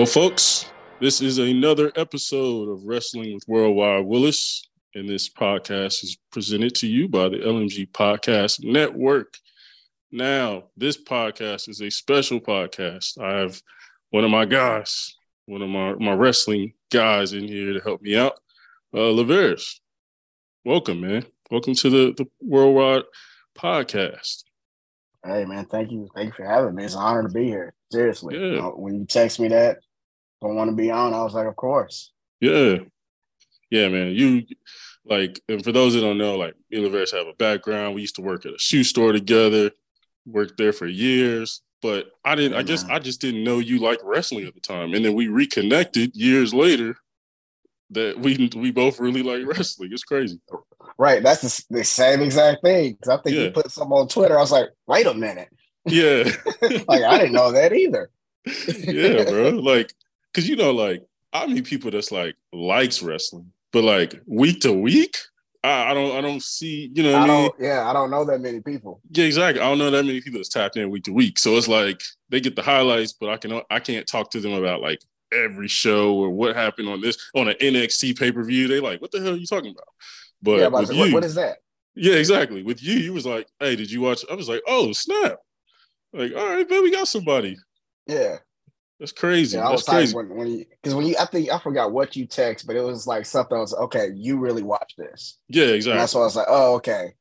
Well, folks, this is another episode of Wrestling with Worldwide Willis, and this podcast is presented to you by the LMG Podcast Network. Now, this podcast is a special podcast. I have one of my guys, one of my, my wrestling guys in here to help me out, uh, Laveris. Welcome, man. Welcome to the, the Worldwide Podcast. Hey man, thank you. Thank you for having me. It's an honor to be here. Seriously. Yeah. You know, when you text me that, don't want to be on, I was like, of course. Yeah. Yeah, man. You like, and for those that don't know, like me and have a background. We used to work at a shoe store together, worked there for years. But I didn't, I guess Yeah. I just didn't know you like wrestling at the time. And then we reconnected years later that we we both really like wrestling. It's crazy. Right. That's the, the same exact thing. Cause I think Yeah. you put something on Twitter. I was like, wait a minute. Yeah. like I didn't know that either. yeah, bro. Like, cause you know, like I meet people that's like likes wrestling, but like week to week, I, I don't I don't see, you know what I I mean? don't yeah, I don't know that many people. Yeah, exactly. I don't know that many people that's tapped in week to week. So it's like they get the highlights, but I can I can't talk to them about like every show or what happened on this on an NXT pay per view. They like, what the hell are you talking about? But yeah, but with what, you, what is that? yeah, exactly. With you, you was like, hey, did you watch? I was like, oh snap! Like, all right, man, we got somebody. Yeah. That's crazy. Yeah, I That's was like crazy. when, when you because when you I think I forgot what you text, but it was like something I was okay, you really watch this. Yeah, And exactly. that's why I was like, oh, okay.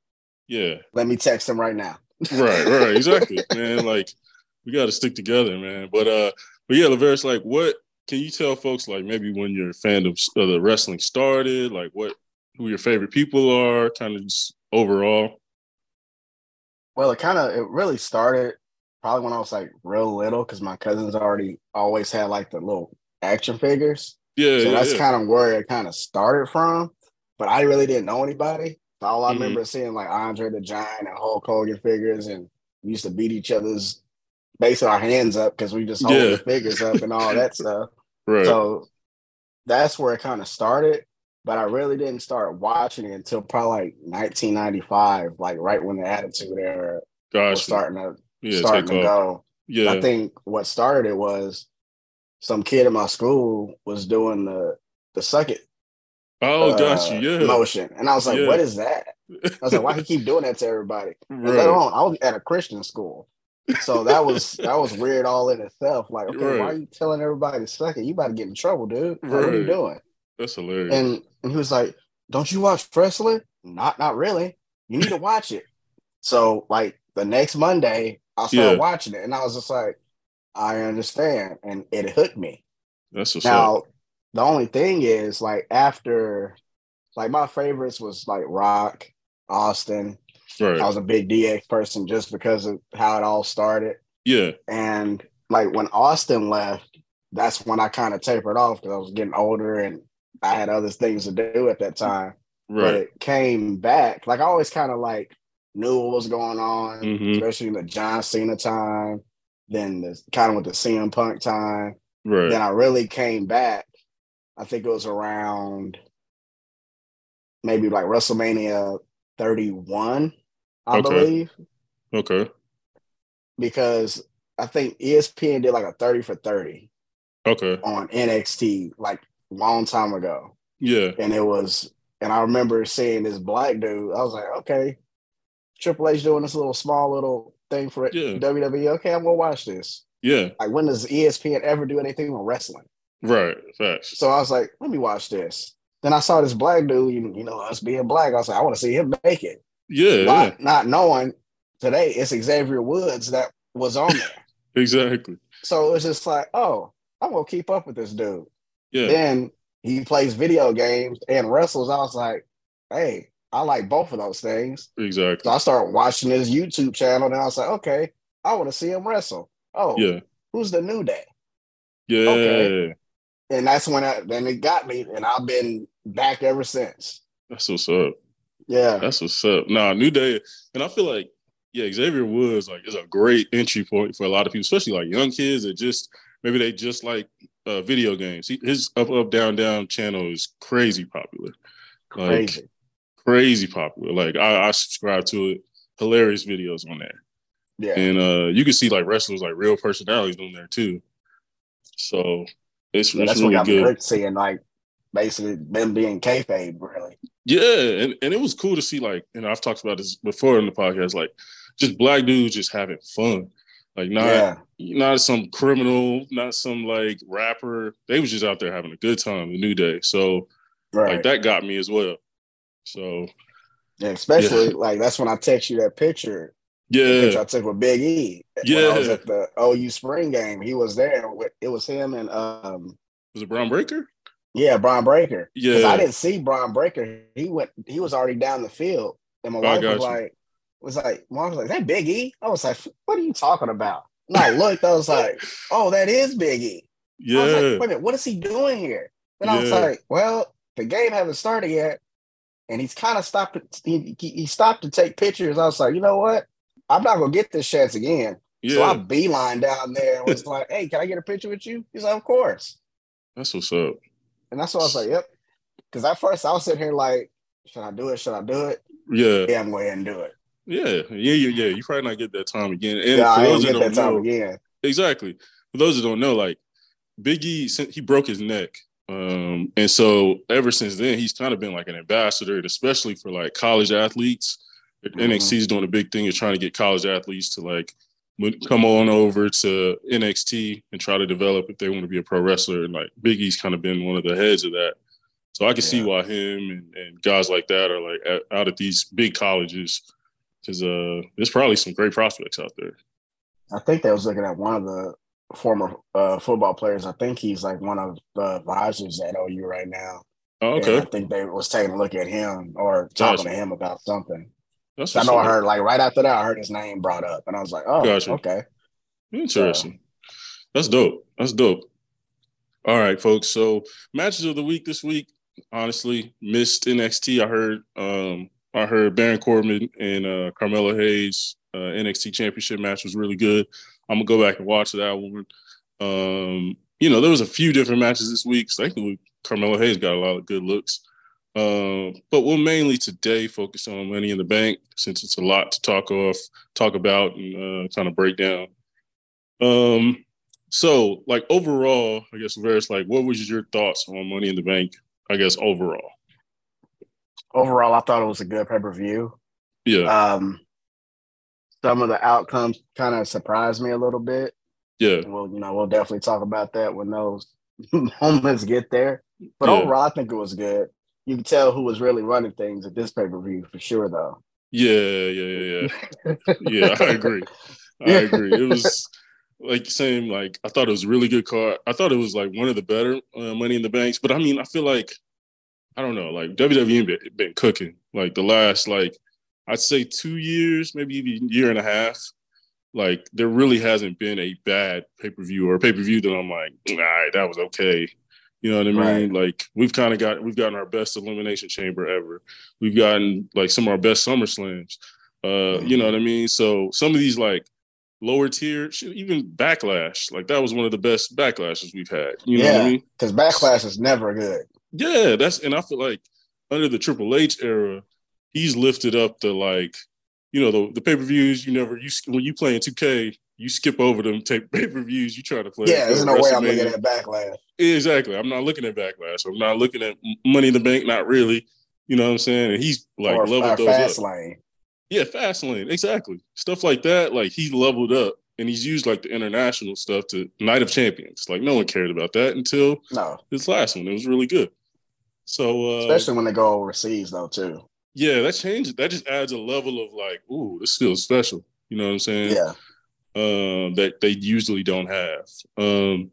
Yeah, Let me text him right now. right, right, exactly, man. Like we got to stick together, man. But uh, but yeah, Laverice, like, what can you tell folks, like maybe when your fandom of the wrestling started, like what who your favorite people are, kind of just overall. Well, it kind of it really started probably when I was like real little because my cousins already always had like the little action figures. Yeah, So yeah, that's yeah. kind of where it kind of started from. But I really didn't know anybody. So all I Mhm. remember seeing like Andre the Giant and Hulk Hogan figures, and we used to beat each other's basically our hands up because we just hold Yeah. the figures up and all that stuff. right. So that's where it kind of started. But I really didn't start watching it until probably like 1995, like right when the Attitude Era was starting to yeah, starting to off. go. Yeah, I think what started it was some kid in my school was doing the the suck it oh, got uh, you. Yeah, motion, and I was like, Yeah. "What is that?" I was like, "Why he keep doing that to everybody?" Right. later on, I was at a Christian school, so that was that was weird all in itself. Like, okay, why are you telling everybody to suck it? You about to get in trouble, dude. Like, what are you doing? That's hilarious. And and he was like, "Don't you watch wrestling?" Not not really. You need to watch it. So like the next Monday, I started Yeah. watching it, and I was just like, "I understand," and it hooked me. That's what's up. Now, the only thing is, like, after, like, my favorites was like Rock, Austin. Right. I was a big DX person just because of how it all started. yeah. And like when Austin left, that's when I kind of tapered off because I was getting older and I had other things to do at that time. But Right. it came back. Like I always kind of like knew what was going on, Mhm. especially in the John Cena time, then the kind of with the CM Punk time Right. then I really came back. I think it was around maybe like WrestleMania 31, I Okay. believe, Okay. because I think ESPN did like a 30 for 30 Okay. on NXT like long time ago. Yeah. And it was, and I remember seeing this black dude. I was like, okay, Triple H doing this little small little thing for Yeah. WWE. Okay, I'm gonna watch this. Yeah. Like, when does ESPN ever do anything on wrestling? Right. Facts. So I was like, let me watch this. Then I saw this black dude, you, you know, us being black. I was like, I want to see him make it. Yeah. Yeah. Not, knowing today it's Xavier Woods that was on there. Exactly. so it was just like, oh, I'm gonna keep up with this dude. Yeah. Then he plays video games and wrestles. I was like, hey, I like both of those things. Exactly. So I started watching his YouTube channel, and I was like, okay, I want to see him wrestle. Oh, Yeah. who's the new day? Yeah. Okay. And that's when I, then it got me, and I've been back ever since. That's what's up. Yeah. That's what's up. Nah, New Day, and I feel like yeah, Xavier Woods like is a great entry point for a lot of people, especially like young kids that just maybe they just like uh, video games. He, his up up down down channel is crazy popular, like Crazy. Crazy popular. Like I, I subscribe to it. Hilarious videos on there, Yeah. and uh, you can see like wrestlers like real personalities on there too. So It's, Yeah, it's that's really what me good. seeing like basically them being kayfabe, really. Yeah, and, and it was cool to see like, and I've talked about this before in the podcast, like just black dudes just having fun. Like not yeah, not some criminal, not some like rapper. They was just out there having a good time, the new day. So right. like that got me as well. So Yeah, especially like that's when I text you that picture. Yeah, I took with Big E. When I was at the OU spring game. He was there. It was him and um was it Bron Breakker? yeah, Bron Breakker. Because Yeah. I didn't see Bron Breakker. He went he was already down the field. And my Oh, wife was you. like, was like, mom was like, that Big E? I was like, what are you talking about? And I looked, I was like, oh, that is Big E. I was like, Yeah, wait a minute, what is he doing here? And I was like, well, the game hasn't started yet. And he's kind of stopped. He, he stopped to take pictures. I was like, you know what? I'm not gonna get this chance again. So I beeline down there and was like, hey, can I get a picture with you? He's like, of course. That's what's up. And that's why I was like, yep. Because at first I was sitting here like, should I do it? Should I do it? Yeah, Yeah, I'm going to and do it. yeah, yeah, yeah, yeah. You probably not get that time again. And yeah, for I those that get that don't time know, again. exactly. For those that don't know, like Biggie, he broke his neck, um, and so ever since then, he's kind of been like an ambassador, especially for like college athletes. Mhm. NXT is doing a big thing of trying to get college athletes to like come on over to NXT and try to develop if they want to be a pro wrestler. And like Big E's kind of been one of the heads of that. So I can see why him and, and guys like that are like at, out at these big colleges because uh, there's probably some great prospects out there. I think they was looking at one of the former uh, football players. I think he's like one of the advisors at OU right now. Oh, And okay, I think they was taking a look at him or talking Gotcha. to him about something. that's I know I heard like right after that, I heard his name brought up, and I was like, "Oh, Gotcha. okay." Interesting. That's dope. That's dope. All right, folks. So matches of the week this week. Honestly, missed NXT. I heard um I heard Baron Corbin and uh Carmelo Hayes uh NXT championship match was really good. I'm gonna go back and watch that one. Um, you know, there was a few different matches this week. Thankfully, Carmelo Hayes got a lot of good looks. Um, but we'll mainly today focus on Money in the Bank since it's a lot to talk off, talk about, and uh, kind of break down. Um, so like overall, I guess Varys, like, what was your thoughts on Money in the Bank? I guess overall, Overall, I thought it was a good pay per view. yeah, Um, some of the outcomes kind of surprised me a little bit. yeah, Well, you know, we'll definitely talk about that when those moments get there. But Yeah. overall, I think it was good. You can tell who was really running things at this pay per view for sure, though. yeah, yeah, yeah, yeah. Yeah, I agree. I agree. It was like same. Like I thought it was a really good card. I thought it was like one of the better uh, Money in the Banks. But I mean, I feel like I don't know. Like WWE been, been cooking like the last like I'd say two years, maybe even year and a half. Like there really hasn't been a bad pay per view or pay per view that I'm like, all right, that was okay. You know what I mean? Like we've kind of got we've gotten our best elimination chamber ever. We've gotten like some of our best Summer Slams. Uh, you know what I mean? So some of these like lower tier, even backlash, like that was one of the best backlashes we've had. You know what I mean? Because backlash is never good. Yeah, that's and I feel like under the Triple H era, he's lifted up the like, you know, the, the pay per views. You never you when you play in two K, you skip over them take pay per views. You try to play. Yeah, there's no way I'm looking at backlash. Exactly. I'm not looking at backlash. I'm not looking at Money in the Bank. Not really. You know what I'm saying? And he's like or, leveled or those fast up. lane. Yeah, fast lane. Exactly. Stuff like that. Like he leveled up and he's used like the international stuff to Night of Champions. Like no one cared about that until No, this last one. It was really good. So uh especially when they go overseas though too. Yeah, that changes that just adds a level of like, ooh, this feels special. You know what I'm saying? Yeah. um, that they usually don't have. Um,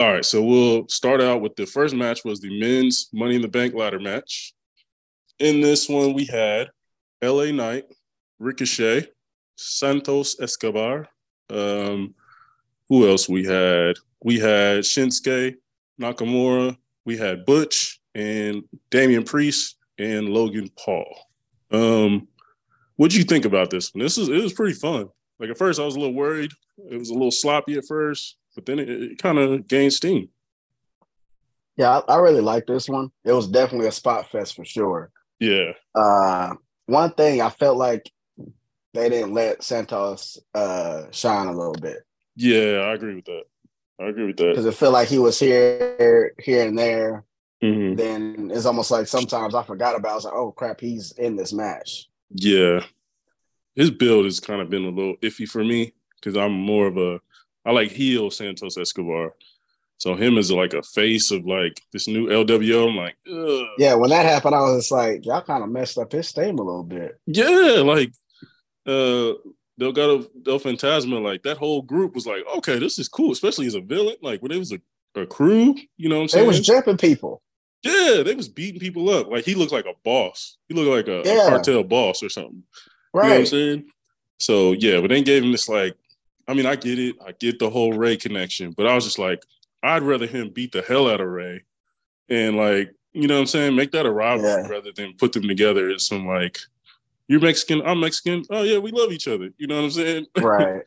all right, so we'll start out with the first match was the men's Money in the Bank ladder match. In this one, we had L.A. Knight, Ricochet, Santos Escobar. Um, who else we had? We had Shinsuke Nakamura. We had Butch and Damian Priest and Logan Paul. Um, what do you think about this one? This is it was pretty fun. Like at first, I was a little worried. It was a little sloppy at first, but then it, it kind of gained steam. Yeah, I, I really like this one. It was definitely a spot fest for sure. Yeah, Uh, one thing I felt like they didn't let Santos uh, shine a little bit. yeah, I agree with that. I agree with that because it felt like he was here, here and there. Mhm. Then it's almost like sometimes I forgot about. it. I was like, oh crap, he's in this match. Yeah, his build has kind of been a little iffy for me because I'm more of a I like heel Santos Escobar. So him as like a face of like this new LWO, I'm like, Ugh. Yeah, when that happened, I was just like, y'all kind of messed up his theme a little bit. yeah, like uh Legado del Fantasma, like that whole group was like, okay, this is cool, especially as a villain. Like when it was a, a crew, you know what I'm saying? They saying? was jumping people. Yeah, they was beating people up. Like he looked like a boss. He looked like a, a cartel boss or something. You know what I'm saying? So yeah, but they gave him this like, I mean, I get it, I get the whole Ray connection, but I was just like, I'd rather him beat the hell out of Ray and like, you know what I'm saying, make that a rivalry Yeah. rather than put them together as some like, you're Mexican, I'm Mexican. Oh yeah, we love each other. You know what I'm saying? right.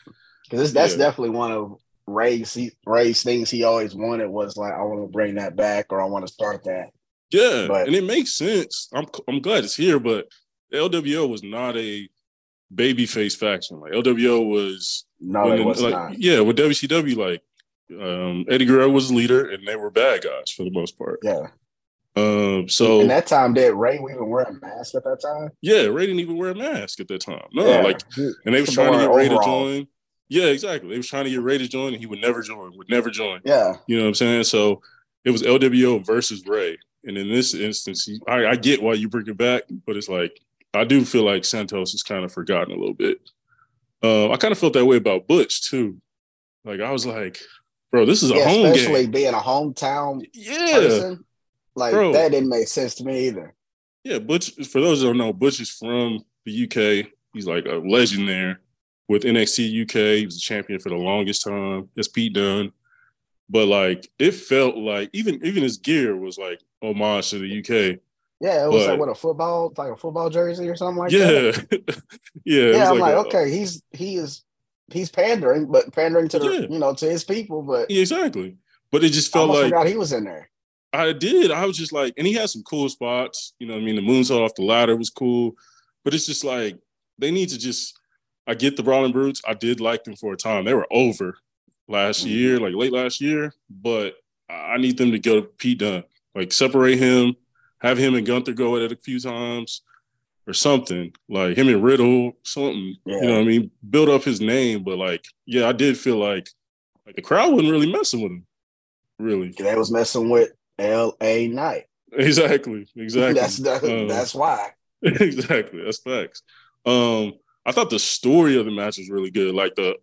Because that's Yeah. definitely one of Ray's he, things he always wanted was like, I want to bring that back or I want to start that. Yeah, But- and it makes sense. I'm I'm glad it's here, but LWO was not a babyface faction. Like LWO was No, when it was like, not. Yeah, with WCW, like um, Eddie Guerrero was the leader, and they were bad guys for the most part. Yeah. Um, so and that time, did Ray even wear a mask at that time? yeah, Ray didn't even wear a mask at that time. No, yeah. like, and they was trying to get Ray to join. Yeah, exactly. They was trying to get Ray to join, and he would never join. Would never join. yeah. You know what I'm saying? So it was LWO versus Ray. And in this instance, he, I, I get why you bring it back, but it's like I do feel like Santos is kind of forgotten a little bit. Um, I kind of felt that way about Butch too. Like I was like, bro, this is a yeah home especially game. being a hometown Yeah, person. Like Bro. that didn't make sense to me either. yeah. Butch. For those who don't know, Butch is from the UK. He's like a legend there with NXT UK. He was a champion for the longest time. That's Pete Dunne. But like it felt like even even his gear was like homage to the UK. Yeah, it was But- like what a football, like a football jersey or something like that. yeah, yeah. Yeah, I'm like, a- okay, he's he is he's pandering, but pandering to the Yeah. you know to his people. But yeah, exactly. But it just felt like forgot he was in there. I did. I was just like, and he had some cool spots. You know, what I mean, the moonsault off the ladder was cool, but it's just like they need to just. I get the Brawling Brutes. I did like them for a time. They were over last Mhm. year, like late last year, but I I need them to go to Pete Dunne, like separate him, have him and Gunther go at it a few times, or something like him and Riddle, something. Yeah. You know what I mean? Build up his name, but like, yeah, I did feel like like the crowd wasn't really messing with him, really. They was messing with L.A. Knight. Exactly. Exactly. That's that, Um, that's why. exactly. That's facts. Um, I thought the story of the match was really good. Like the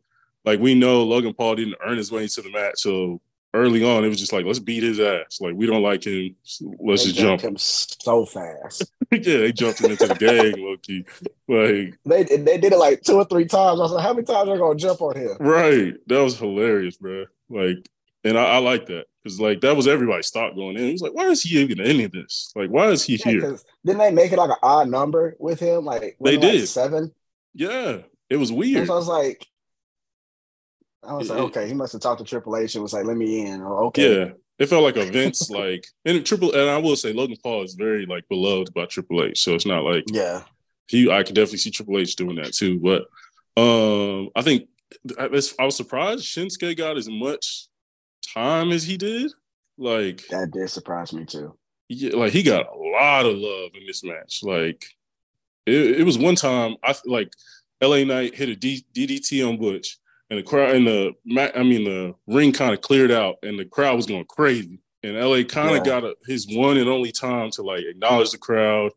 like we know Logan Paul didn't earn his way into the match, so early on it was just like let's beat his ass. Like we don't like him, so let's They just jump. him so fast. yeah, they jumped him into the gang, low key. Like They they did it like two or three times. I was like, how many times are they gonna jump on him? right, that was hilarious, bro. Like, and I, I like that because like that was everybody's thought going in. He was like, why is he even in any of this? Like, why is he Yeah, here? didn't they make it like an odd number with him? Like They like, did. seven. Yeah, it was So weird. I was like, I was like, It- okay, he must have talked to Triple H and was like, let me in. Oh, okay. Yeah, it felt like a Vince like and Triple. And I will say Logan Paul is very like beloved by Triple H, so it's not like Yeah. he. I could definitely see Triple H doing that too. But um, I think I was, I was surprised Shinsuke got as much time as he did. Like, That did surprise me too. yeah, like he got a lot of love in this match. Like, it, it was one time I like LA Knight hit a D, DDT on Butch, and the crowd and the I mean the ring kind of cleared out, and the crowd was going crazy. And LA kind of Yeah. got a, his one and only time to like acknowledge the crowd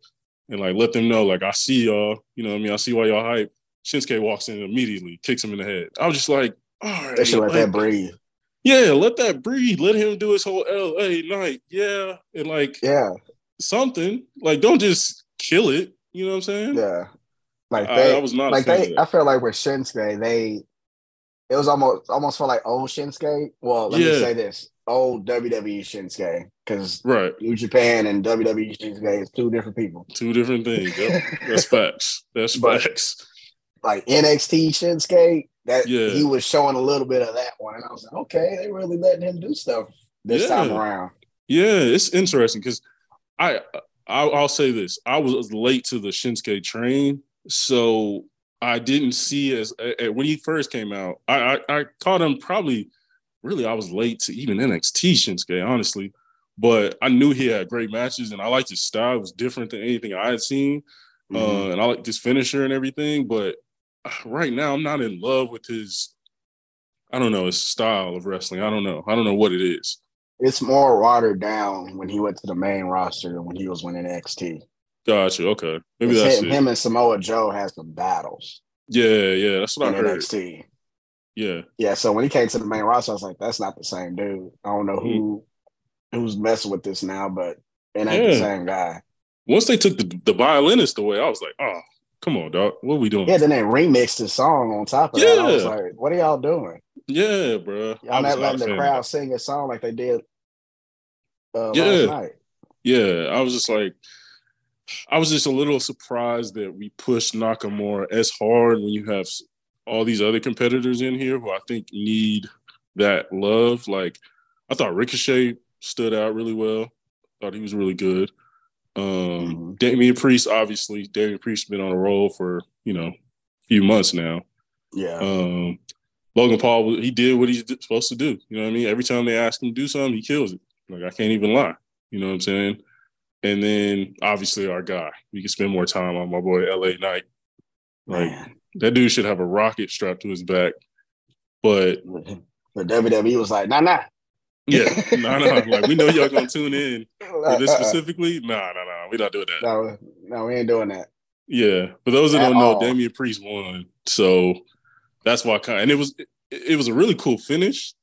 and like let them know like I see y'all. You know what I mean? I see why y'all hype. Shinsuke walks in immediately, kicks him in the head. I was just like, all right, They should let that breathe. yeah, let that breathe. Let him do his whole LA Knight. Yeah. And like Yeah. something. Like, don't just kill it. You know what I'm saying? Yeah. Like I, they I was not like they I feel like with Shinsuke, they it was almost almost felt like old Shinsuke. Well, let Yeah. me say this. Old WWE Shinsuke. Because Right. New Japan and WWE Shinsuke is two different people. Two different things. Yep. That's facts. That's But- facts. like NXT Shinsuke, that Yeah. he was showing a little bit of that one. And I was like, okay, they really letting him do stuff this Yeah. time around. Yeah, it's interesting because I, I I'll say this: I was late to the Shinsuke train, so I didn't see as uh, when he first came out. I I, I caught him probably really I was late to even NXT Shinsuke, honestly. But I knew he had great matches, and I liked his style. It was different than anything I had seen, mm-hmm. uh, and I like his finisher and everything. But uh, right now, I'm not in love with his. I don't know his style of wrestling. I don't know. I don't know what it is. It's more watered down when he went to the main roster than when he was winning NXT. Gotcha. Okay, maybe it's that's him, him and Samoa Joe has some battles. Yeah, yeah, that's what I heard. NXT. Yeah. Yeah. So when he came to the main roster, I was like, that's not the same dude. I don't know mm-hmm. who who's messing with this now, but it ain't yeah. the same guy. Once they took the, the violinist away, I was like, oh, come on, dog. What are we doing? Yeah, then they remixed the song on top of yeah. that. I was like, what are y'all doing? Yeah, bro. Y'all not letting the crowd sing a song like they did uh, yeah. Yeah, I was just like, I was just a little surprised that we pushed Nakamura as hard when you have all these other competitors in here who I think need that love. Like I thought Ricochet stood out really well. Thought he was really good. Um mm-hmm. Damian Priest, obviously, Damian Priest's been on a roll for, you know, a few months now. Yeah. Um Logan Paul, he did what he's supposed to do. You know what I mean? Every time they ask him to do something, he kills it. Like I can't even lie. You know what I'm saying? And then obviously our guy. We can spend more time on my boy LA Knight. Like Man. That dude should have a rocket strapped to his back. But the WWE was like, nah, nah. Yeah, nah, nah. Like we know y'all gonna tune in for this specifically. Nah, nah, nah. We not doing that. No, no, we ain't doing that. Yeah, but those that don't know, Damian Priest won, so that's why. Kind and it was it was a really cool finish,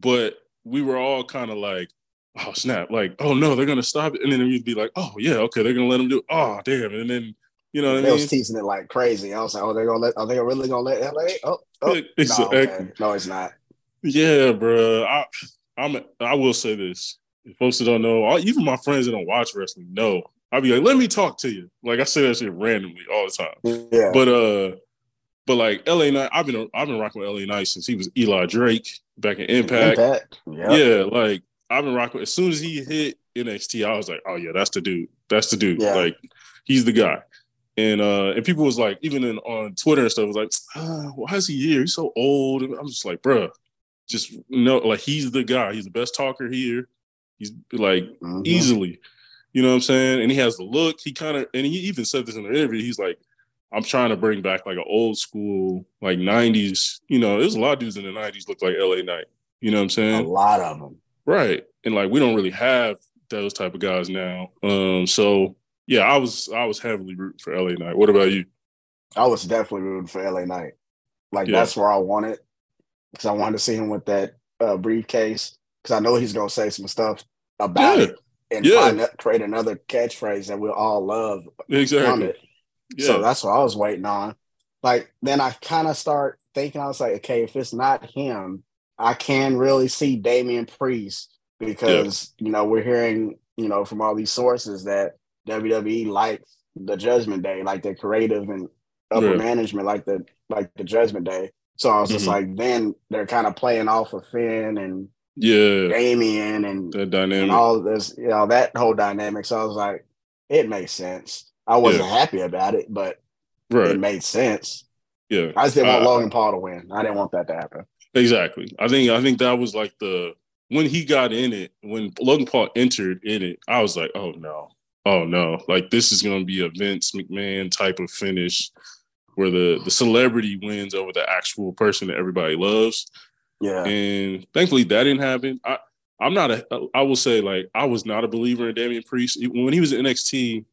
but we were all kind of like, oh snap, like oh no, they're gonna stop it, and then you'd be like, oh yeah, okay, they're gonna let them do. It. Oh damn, and then you know what they I mean? was teasing it like crazy. I was like, oh, they're gonna let are they really gonna let LA? Oh, oh. Exactly. No, no, it's not. Yeah, bro. I I'm I will say this. If folks that don't know, even my friends that don't watch wrestling know. I'll be like, let me talk to you. Like I say that shit randomly all the time. Yeah. But uh but like LA Knight, I've been I've been rocking with LA Knight since he was Eli Drake back in Impact. Impact. Yep. Yeah, like I've been rocking as soon as he hit NXT, I was like, oh yeah, that's the dude. That's the dude. Yeah. Like he's the guy. And uh, and people was like, even in, on Twitter and stuff, was like, ah, why is he here? He's so old. And I'm just like, bruh, just know, like he's the guy. He's the best talker here. He's like mm-hmm. easily, you know what I'm saying? And he has the look. He kind of, and he even said this in the interview. He's like, I'm trying to bring back like an old school, like 90s. You know, there's a lot of dudes in the 90s look like LA Knight. You know what I'm saying? A lot of them. Right. And like we don't really have those type of guys now. Um, so yeah, I was I was heavily rooting for LA Knight. What about you? I was definitely rooting for LA Knight. Like yeah. that's where I wanted because I wanted to see him with that uh, briefcase because I know he's gonna say some stuff about yeah. it and yeah. find, create another catchphrase that we'll all love exactly. from it. Yeah. So that's what I was waiting on. Like then I kind of start thinking I was like, okay, if it's not him, I can really see Damian Priest because you know we're hearing you know from all these sources that WWE likes the Judgment Day, like the creative and upper yeah. management, like the like the Judgment Day. So I was just mm-hmm. like, then they're kind of playing off of Finn and yeah, Damian and the dynamic, and all this, you know, that whole dynamic. So I was like, it makes sense. I wasn't yeah. happy about it, but right. it made sense. Yeah, I just didn't want Logan Paul to win. I didn't want that to happen. Exactly. I think I think that was like the when he got in it, when Logan Paul entered in it, I was like, oh no, oh no, like this is going to be a Vince McMahon type of finish where the the celebrity wins over the actual person that everybody loves. Yeah. And thankfully that didn't happen. I I'm not a I will say like I was not a believer in Damian Priest. When he was in NXT,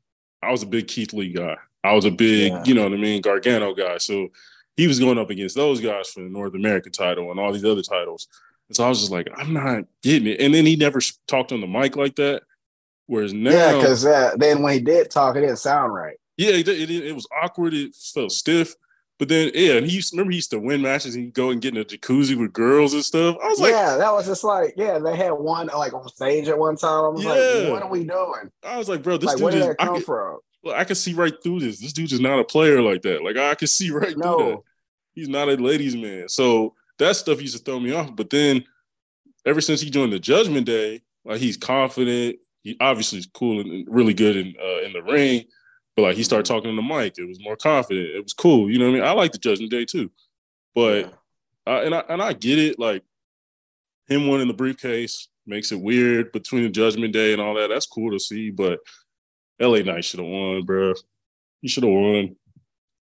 I was a big Keith Lee guy. I was a big, yeah. you know what I mean, Gargano guy. So he was going up against those guys for the North American title and all these other titles. And so I was just like, I'm not getting it. And then he never talked on the mic like that. Whereas now, yeah, because uh, then when he did talk, it didn't sound right. Yeah, it, it, it, was awkward. It felt stiff. But then, yeah, and he used remember he used to win matches and he'd go and get in a jacuzzi with girls and stuff. I was like, yeah, that was just like, yeah, they had one like on stage at one time. I was yeah. like, what are we doing? I was like, bro, this like, dude where did just, that come I could, from? Well, I can see right through this. This dude is not a player like that. Like I can see right no. through that. He's not a ladies' man. So that stuff used to throw me off. But then, ever since he joined the Judgment Day, like he's confident he obviously is cool and really good in uh, in the ring, but like he started mm-hmm. talking on the mic, it was more confident. It was cool. You know what I mean? I like the Judgment Day too, but uh, and I and I get it. Like him winning the briefcase makes it weird between the Judgment Day and all that. That's cool to see, but LA Knight should have won, bro. He should have won.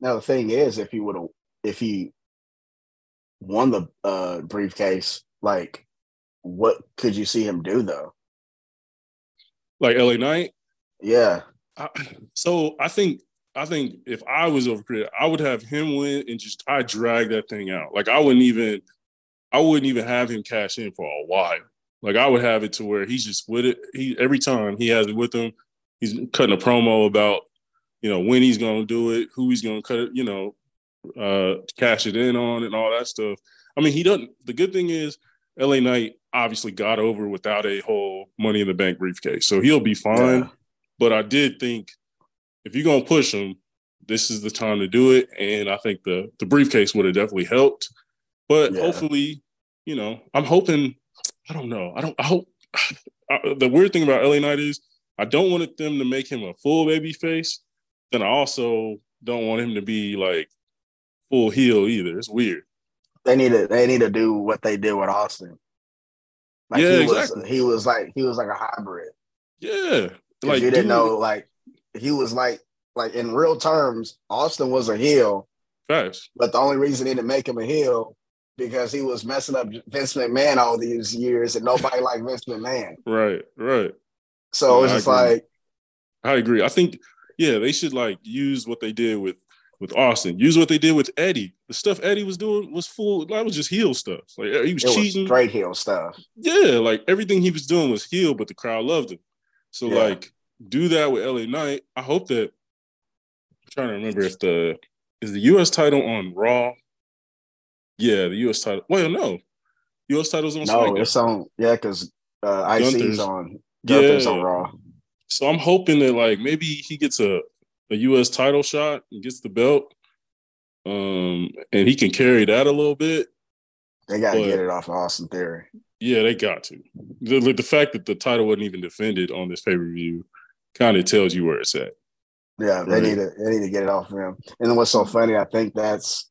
Now the thing is, if he would have, if he won the uh, briefcase, like, what could you see him do though? Like LA Knight? Yeah. I, so I think I think if I was over here, I would have him win and just I drag that thing out. Like I wouldn't even I wouldn't even have him cash in for a while. Like I would have it to where he's just with it. He every time he has it with him, he's cutting a promo about you know when he's gonna do it, who he's gonna cut it, you know, uh cash it in on and all that stuff. I mean, he doesn't. The good thing is, LA Knight obviously got over without a whole Money in the Bank briefcase, so he'll be fine. Yeah. But I did think if you're gonna push him, this is the time to do it. And I think the the briefcase would have definitely helped. But yeah. hopefully, you know, I'm hoping. I don't know. I don't. I hope. I, the weird thing about LA Knight is I don't want them to make him a full baby face. Then I also don't want him to be like full heel either. It's weird. They need to. They need to do what they did with Austin. Like yeah, he exactly. Was, he was like he was like a hybrid. Yeah, like you didn't dude, know like he was like like in real terms, Austin was a heel. Facts. But the only reason they didn't make him a heel because he was messing up Vince McMahon all these years and nobody liked Vince McMahon. Right, right. So yeah, it's just like I agree. I think yeah, they should like use what they did with with Austin. Use what they did with Eddie. The stuff Eddie was doing was full. That was just heel stuff. Like he was it cheating. Was straight heel stuff. Yeah, like everything he was doing was heel, but the crowd loved him. So yeah. like do that with LA Knight. I hope that I'm trying to remember if the is the US title on Raw. Yeah, the US title. Well, no. US title's on No, SmackDown. it's on yeah, because uh IC's on Gunther's yeah. on Raw. So I'm hoping that like maybe he gets a, a US title shot and gets the belt. Um and he can carry that a little bit. They gotta get it off of Austin Theory. Yeah, they got to. The, the fact that the title wasn't even defended on this pay-per-view kind of tells you where it's at. Yeah, they need to they need to get it off of him. And then what's so funny, I think that's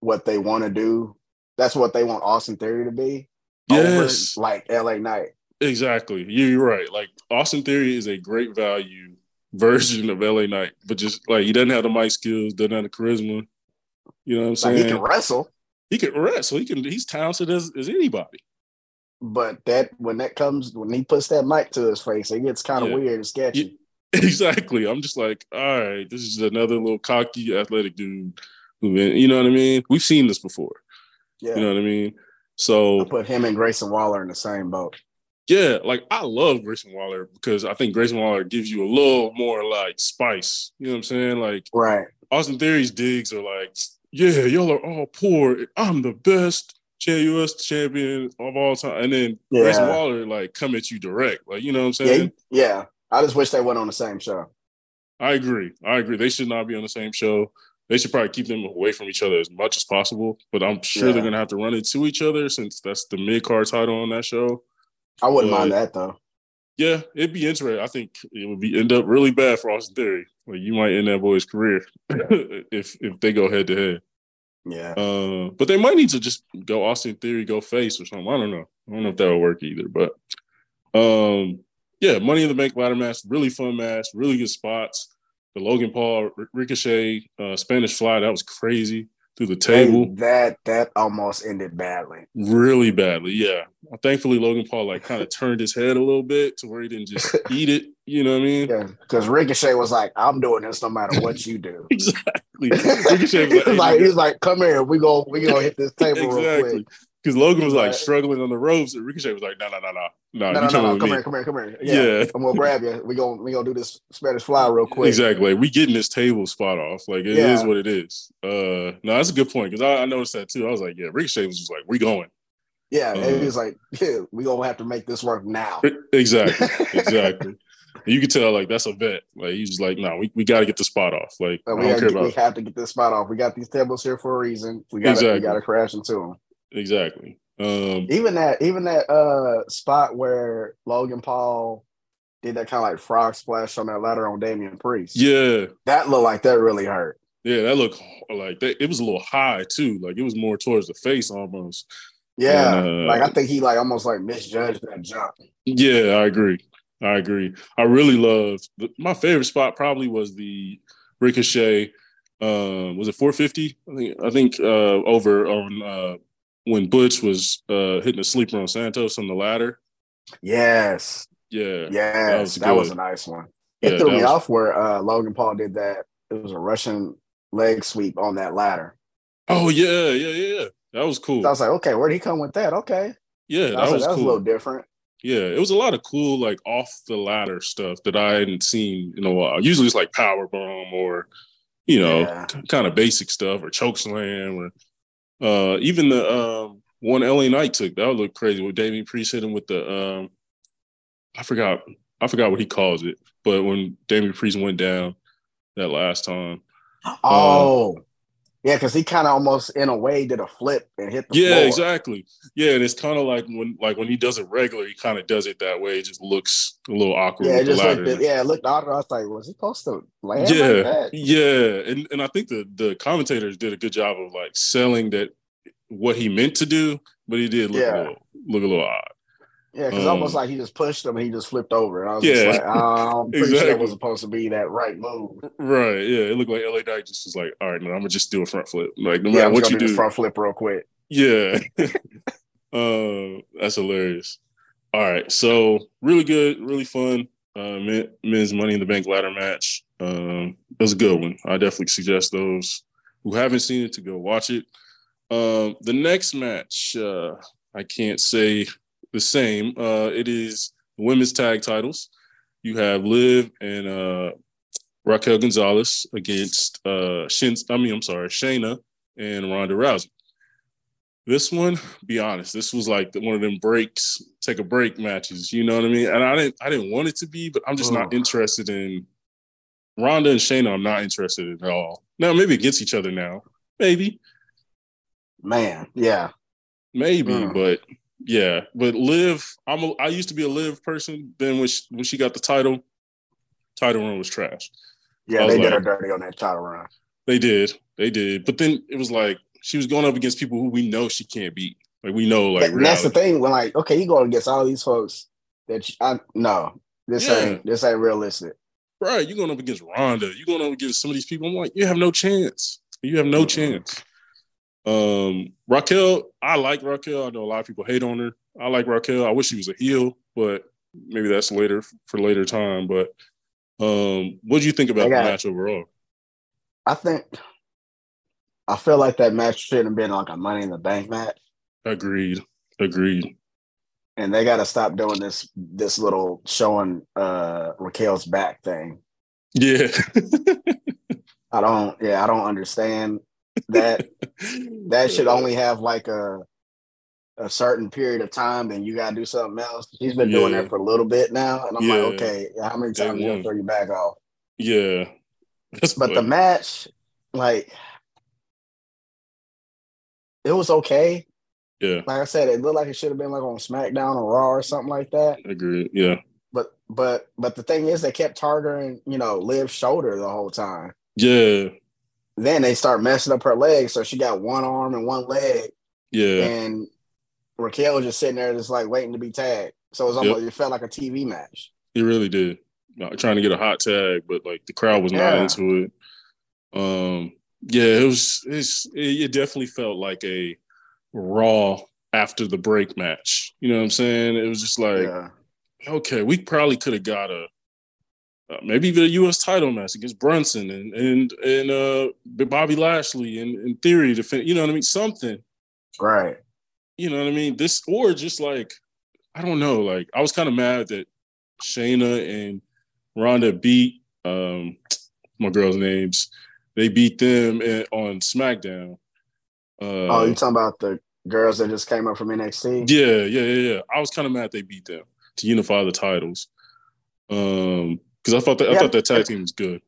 what they want to do. That's what they want Austin Theory to be. Yes, like LA Knight. Exactly. You're right. Like Austin Theory is a great value version of LA Knight, but just like he doesn't have the mic skills, doesn't have the charisma. You know what I'm saying? Like he can wrestle. He can wrestle. He can. He's talented as, as anybody. But that when that comes when he puts that mic to his face, it gets kind of yeah. weird and sketchy. Exactly. I'm just like, all right, this is another little cocky athletic dude who, you know what I mean? We've seen this before. Yeah. You know what I mean? So I put him and Grayson Waller in the same boat. Yeah, like I love Grayson Waller because I think Grayson Waller gives you a little more like spice. You know what I'm saying? Like right. Austin Theory's digs are like, yeah, y'all are all poor. I'm the best US champion of all time. And then yeah. Grayson Waller like come at you direct. Like, you know what I'm saying? Yeah, yeah. I just wish they went on the same show. I agree. I agree. They should not be on the same show. They should probably keep them away from each other as much as possible. But I'm sure yeah. they're gonna have to run into each other since that's the mid card title on that show. I wouldn't but, mind that though. Yeah, it'd be interesting. I think it would be end up really bad for Austin Theory. Like you might end that boy's career if if they go head to head. Yeah. Uh, but they might need to just go Austin Theory, go face or something. I don't know. I don't know if that would work either. But um, yeah, Money in the Bank ladder match, really fun match, really good spots. The Logan Paul Ricochet uh, Spanish Fly that was crazy through the table. And that that almost ended badly. Really badly, yeah. Thankfully, Logan Paul like kind of turned his head a little bit to where he didn't just eat it. You know what I mean? Yeah, because Ricochet was like, "I'm doing this no matter what you do." exactly. Ricochet was like, like he's like, "Come here, we go, we gonna hit this table exactly. real quick." Because Logan was like struggling on the ropes, and Ricochet was like, "No, no, no, no, no, no, no, no, come here, come here, come here. Yeah, yeah. I'm gonna grab you. We gonna we gonna do this Spanish fly real quick. Exactly. We getting this table spot off. Like it yeah. is what it is. Uh, no, that's a good point because I, I, noticed that too. I was like, yeah, Ricochet was just like, we going. Yeah, uh, and he was like, yeah, we gonna have to make this work now. Exactly, exactly. you can tell like that's a vet. Like he's just like, no, nah, we, we got to get the spot off. Like we, gotta, we have to get this spot off. We got these tables here for a reason. We got exactly. we got to crash into them. Exactly. Um, even that, even that uh spot where Logan Paul did that kind of like frog splash on that ladder on Damian Priest. Yeah, that looked like that really hurt. Yeah, that looked like that. It was a little high too. Like it was more towards the face almost. Yeah, and, uh, like I think he like almost like misjudged that jump. Yeah, I agree. I agree. I really loved the, my favorite spot. Probably was the Ricochet. Um, was it 450? I think. I think uh, over on uh, when Butch was uh, hitting a sleeper on Santos on the ladder. Yes. Yeah. Yes. That was, that was a nice one. It yeah, threw me was... off where uh, Logan Paul did that. It was a Russian leg sweep on that ladder. Oh yeah, yeah, yeah. That was cool. So I was like, okay, where'd he come with that? Okay. Yeah, that was, like, that was a little different. Yeah, it was a lot of cool, like off the ladder stuff that I hadn't seen in a while. Usually it's like power bomb or, you know, yeah. kind of basic stuff or choke slam or uh even the um one LA Knight took that would look crazy with Damian Priest hit him with the um I forgot I forgot what he calls it, but when Damian Priest went down that last time. Oh, um, yeah, because he kind of almost in a way did a flip and hit the yeah, floor. exactly. Yeah, and it's kind of like when like when he does it regular, he kind of does it that way. It just looks a little awkward. Yeah, it just looked, yeah, it looked awkward. I was like, was he supposed to land? Yeah, like yeah, and and I think the the commentators did a good job of like selling that what he meant to do, but he did look yeah. a little look a little odd. Yeah, because um, almost like he just pushed him and he just flipped over. And I was yeah, just like, oh, I'm pretty exactly. sure it was supposed to be that right move. Right. Yeah. It looked like LA Knight just was like, all right, no, I'm gonna just do a front flip. Like no matter what you do, do front flip real quick. Yeah. uh, that's hilarious. All right. So really good, really fun. Uh, men's Money in the Bank ladder match. Um, it was a good one. I definitely suggest those who haven't seen it to go watch it. Um, the next match, uh, I can't say the same. Uh, it is women's tag titles. You have Liv and uh, Raquel Gonzalez against uh, Shin. I mean, I'm sorry, Shayna and Ronda Rousey. This one, be honest, this was like one of them breaks, take a break matches. You know what I mean? And I didn't, I didn't want it to be, but I'm just oh. not interested in Ronda and Shayna. I'm not interested in at all. Now, maybe against each other now, maybe. Man, yeah, maybe, mm. but yeah, but Liv, I'm a, I used to be a Liv person. Then when she, when she got the title, title run was trash. Yeah, they did her dirty on that title run. They did, they did. But then it was like she was going up against people who we know she can't beat. Like we know, like that's the thing. When like, okay, you going against all these folks that you, I no, this yeah. ain't this ain't realistic. Right, you're going up against Ronda. You're going up against some of these people. I'm like, you have no chance. You have no mm-hmm. chance. Um, Raquel, I like Raquel. I know a lot of people hate on her. I like Raquel. I wish she was a heel, but maybe that's later for later time. But um, what do you think about the match overall? I think I feel like that match shouldn't have been like a Money in the Bank match. Agreed. Agreed. And they got to stop doing this this little showing uh Raquel's back thing. Yeah. I don't. Yeah, I don't understand that that should only have like a a certain period of time, then you gotta do something else. He's been yeah. doing that for a little bit now, and I'm yeah. like, okay, how many times you gonna throw your back off? Yeah, That's but funny. the match, like, it was okay. Yeah, like I said, it looked like it should have been like on SmackDown or Raw or something like that. Agreed. Yeah, but but but the thing is, they kept targeting you know Liv's shoulder the whole time. Yeah, then they start messing up her legs, so she got one arm and one leg. Yeah. And Raquel was just sitting there, just like waiting to be tagged. So it was almost yep. it felt like a TV match. It really did. trying to get a hot tag, but like the crowd was not yeah. into it. Um, yeah, it was. It's, it, it definitely felt like a Raw after the break match. You know what I'm saying? It was just like, yeah. okay, we probably could have got a uh, maybe even a U.S. title match against Bronson and and and uh, Bobby Lashley and in theory defend. You know what I mean? Something. Right. You know what I mean? This or just like I don't know. Like I was kind of mad that Shayna and Ronda beat um, my girls' names. They beat them on SmackDown. Uh, oh, you talking about the girls that just came up from NXT? Yeah, yeah, yeah, yeah. I was kind of mad they beat them to unify the titles. Um, because I thought that yeah. I thought that tag team was good.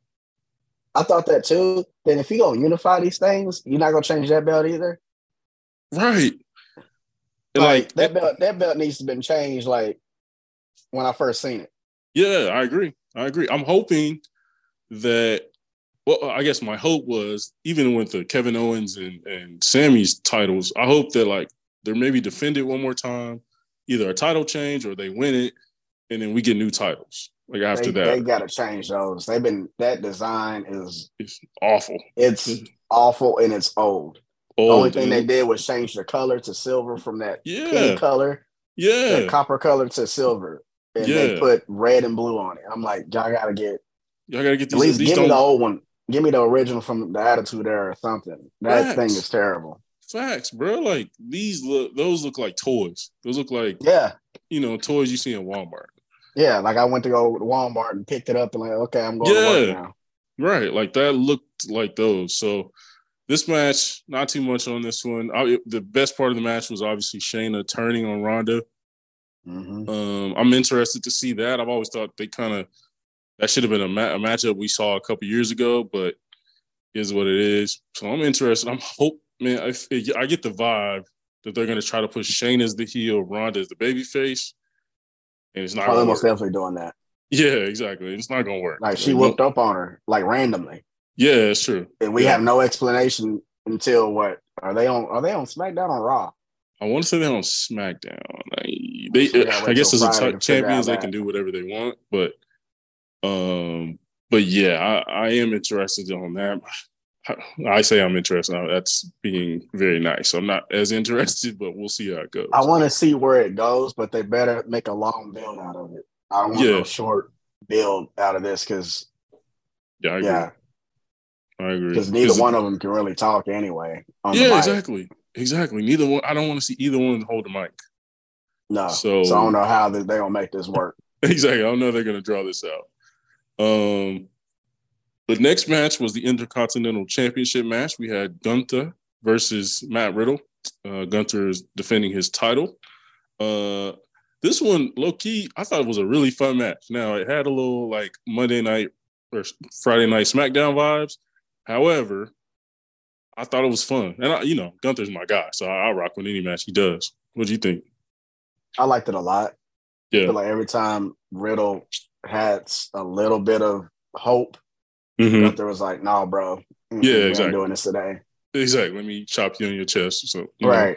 I thought that too. Then if you gonna unify these things, you're not gonna change that belt either. Right. Like, like, that belt, that belt needs to been changed. Like when I first seen it. Yeah, I agree. I agree. I'm hoping that. Well, I guess my hope was even with the Kevin Owens and and Sammy's titles, I hope that like they're maybe defend it one more time, either a title change or they win it, and then we get new titles. Like after they, that, they got to change those. They've been that design is it's awful. It's mm-hmm. awful and it's old. old the only thing dude. they did was change the color to silver from that Yeah. pink color, yeah, that copper color to silver, and Yeah. they put red and blue on it. I'm like, y'all gotta get y'all gotta get at least these give me don't- the old one. Give me the original from the Attitude Era or something. That Facts. thing is terrible. Facts, bro. Like these look, those look like toys. Those look like Yeah, you know toys you see in Walmart. Yeah. Like I went to go to Walmart and picked it up and like, okay, I'm going to Yeah. work now. Right, like that looked like those. So this match, not too much on this one. I, the best part of the match was obviously Shayna turning on Ronda. hmm Um, I'm interested to see that. I've always thought they kind of that should have been a, ma- a matchup we saw a couple years ago, but is what it is. So I'm interested. I'm hope, man. I, I get the vibe that they're going to try to push Shayna as the heel, Ronda as the baby face, and it's not. Oh, they're most definitely doing that. Yeah, exactly. It's not to work. Like she whooped up on her like randomly, Yeah, it's true. and we Yeah. have no explanation until what are they on? Are they on SmackDown or Raw? I want to say they're on SmackDown. Like, they, So I guess as a t- champions, they can do whatever they want. But, um, but yeah, I, I am interested on that. I say I'm interested. Now, That's being very nice. I'm not as interested, but we'll see how it goes. I want to see where it goes, but they better make a long build out of it. I want Yeah. no short build out of this because yeah, I agree. yeah, I agree. because neither one of them can really talk anyway. Yeah, exactly, exactly. Neither one. I don't want to see either one hold the mic. No, So- so, I don't know how they they gonna make this work. Exactly. I don't know they're going to draw this out. Um, the next match was the Intercontinental Championship match. We had Gunther versus Matt Riddle. Uh, Gunther is defending his title. Uh, this one, low key, I thought it was a really fun match. Now it had a little like Monday night or Friday night SmackDown vibes. However, I thought it was fun, and I, you know, Gunther's my guy, so I, I rock with any match he does. What do you think? I liked it a lot. I Yeah. feel like every time Riddle had a little bit of hope, Mhm. Gunther was like, "No, bro, Yeah, exactly. doing this today." Exactly. Let me chop you on your chest something. you know? Right.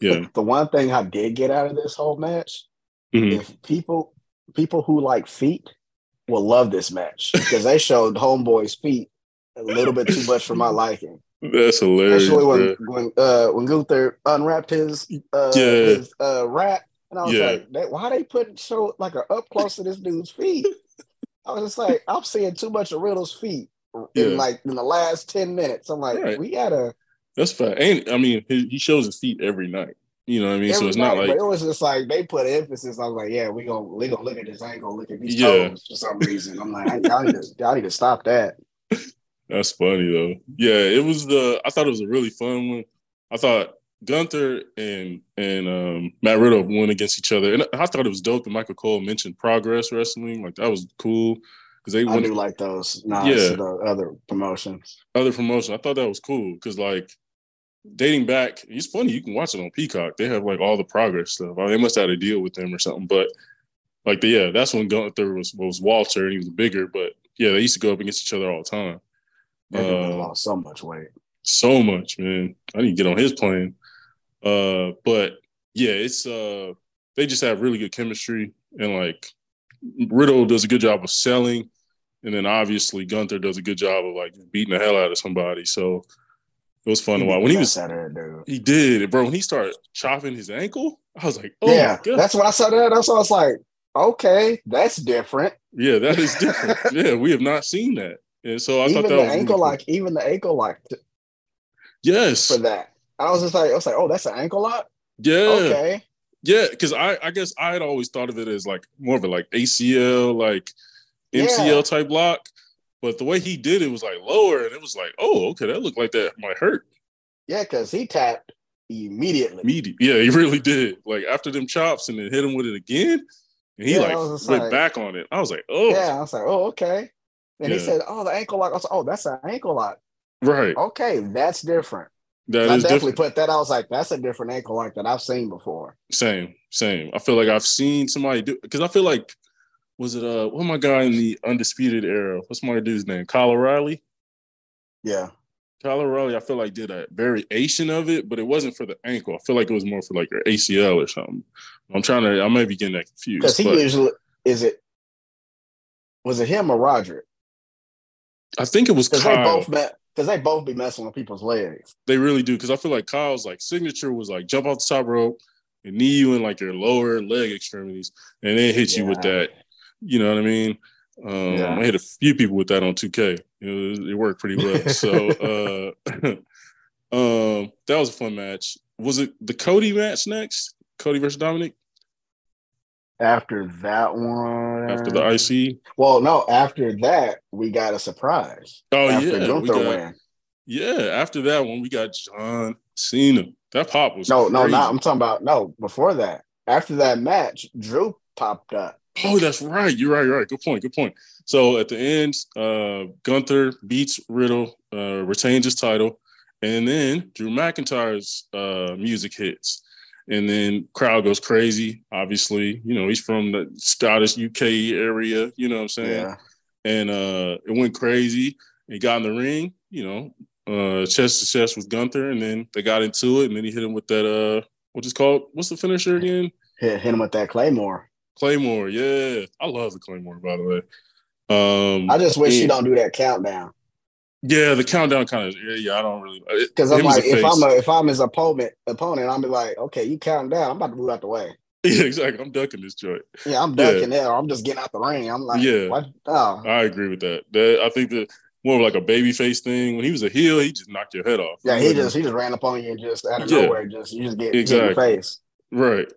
Yeah. The one thing I did get out of this whole match, Mhm. if people people who like feet will love this match because they showed Homeboy's feet a little bit too much for my liking. That's hilarious. Especially when bro. when uh when Gunther unwrapped his uh Yeah. his uh wrap, and I was Yeah. like, why they put so like a up close to this dude's feet? I was just like, I'm seeing too much of Riddle's feet Yeah. in like in the last ten minutes. I'm like, Right. we gotta. That's fine. And I mean, he, he shows his feet every night. You know what I mean? so every it's not like it was just like they put emphasis. I was like, yeah, we gonna we gonna look at this ankle, we going to look at these Yeah. toes for some reason. I'm like, y'all need to y'all need to stop that. that's funny though. Yeah, it was the. I thought it was a really fun one. I thought Gunther and and um, Matt Riddle went against each other, and I thought it was dope that Michael Cole mentioned Progress Wrestling. Like that was cool because they I do like those. Nah, Yeah. the other promotions. other promotion. I thought that was cool because like dating back, it's funny you can watch it on Peacock. They have like all the progress stuff. I they must have had a deal with them or something. But like the yeah, that's when Gunther was was Walter and he was bigger. But yeah, they used to go up against each other all the time. Dude Uh, lost so much weight. So much, man. I need to get on his plane. Uh, but yeah, it's uh they just have really good chemistry and like Riddle does a good job of selling, and then obviously Gunther does a good job of like beating the hell out of somebody. So it was fun to watch. When he was out of that dude. he did, bro. When he started chopping his ankle, I was like, oh yeah, that's when I saw that. That's why I was like, okay, that's different. yeah, that is different. yeah, we have not seen that, and so I even thought that the was really ankle cool. lock, even the ankle like. Yes, for that. I was just like, I was like, oh, that's an ankle lock. yeah, Okay, yeah. Because I, I guess I had always thought of it as like more of a like ACL, like Yeah. MCL type lock. But the way he did it was like lower, and it was like, oh, okay, that looked like that might hurt. yeah, because he tapped immediately. Meaty. Yeah, he really did. Like after them chops and then hit him with it again. And he Yeah, like went like- back on it. I was like, oh, Yeah, I was like, oh, okay. And he said, oh, the ankle lock. I was like, oh, that's an ankle lock. right. Okay, that's different. That I definitely different. put that. I was like, that's a different ankle lock that I've seen before. Same, same. I feel like I've seen somebody do because I feel like was it uh what my guy in the undisputed era? What's my dude's name? Kyle O'Reilly. Yeah, Kyle O'Reilly, I feel like did a variation of it, but it wasn't for the ankle. I feel like it was more for like your ACL or something. I'm trying to. I may be getting that confused. Because he but usually is it. Was it him or Roderick? I think it was Because they both met. Because they both be messing with people's legs. They really do because I feel like Kyle's like signature was like jump off the top rope and knee you in like your lower leg extremities, and then hit you with that. You know what I mean? Um, Yeah. I hit a few people with that on 2K. It, was, it worked pretty well. so uh, um, that was a fun match. Was it the Cody match next? Cody versus Dominic After that one, after the IC. well, no, after that we got a surprise. Oh after yeah, Gunther got, win. yeah. After that one, we got John Cena. That pop was No, no, crazy. not. I'm talking about no. Before that, after that match, Drew popped up. Oh, that's right. You're right. You're right. Good point. Good point. So at the end, uh, Gunther beats Riddle, uh, retains his title, and then Drew McIntyre's uh, music hits, and then crowd goes crazy. Obviously, you know he's from the Scottish UK area. You know what I'm saying? Yeah, And uh, it went crazy. He got in the ring. You know, uh, chest to chest with Gunther, and then they got into it, and then he hit him with that. Uh, what's it called? What's the finisher again? hit, hit him with that Claymore. Claymore, yeah, I love the Claymore. By the way, um, I just wish yeah, you don't do that countdown. Yeah, the countdown kind of. Yeah, yeah, I don't really uh, Because I'm like, if face. I'm a, if I'm his opponent, opponent, I'm be like, okay, you counting down. I'm about to move out the way. yeah, exactly. I'm ducking this joint. Yeah, I'm Yeah. ducking there. I'm just getting out the ring. I'm like, Yeah. what? Oh, I agree with that. That I think that more of like a baby face thing. When he was a heel, he just knocked your head off. yeah. He just he just ran up on you and just out of Yeah. nowhere, just you just get hit in Exactly. the face. right.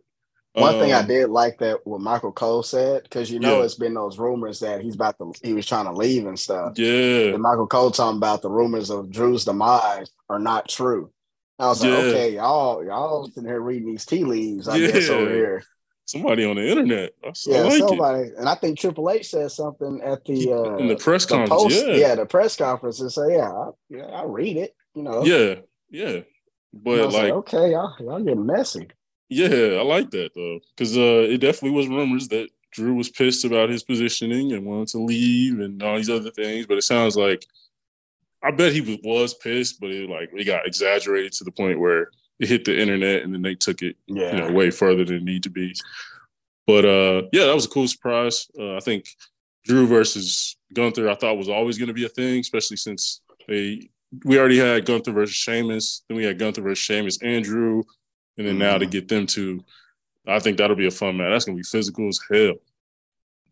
One thing I Um, did like that what Michael Cole said because you know Yeah. it's been those rumors that he's about to he was trying to leave and stuff. Yeah, And Michael Cole talking about the rumors of Drew's demise are not true. I was Yeah. like, okay, y'all, y'all sitting here reading these tea leaves, I guess Yeah. over here. somebody on the internet. I, Yeah, like somebody, and I think Triple H said something at the uh, in the press the conference. post, yeah, the press conference, and say, yeah, I, yeah, I read it, you know. yeah, yeah. But was like, okay, y'all, y'all getting messy. Yeah, I like that though, because uh, it definitely was rumors that Drew was pissed about his positioning and wanted to leave and all these other things. But it sounds like I bet he was, was pissed, but it like it got exaggerated to the point where it hit the internet and then they took it Yeah, you know way further than it need to be. But uh, yeah, that was a cool surprise. Uh, I think Drew versus Gunther I thought was always going to be a thing, especially since they we already had Gunther versus Sheamus, then we had Gunther versus Sheamus and Drew, and then now to Mhm. get them to, I think that'll be a fun match. That's gonna be physical as hell.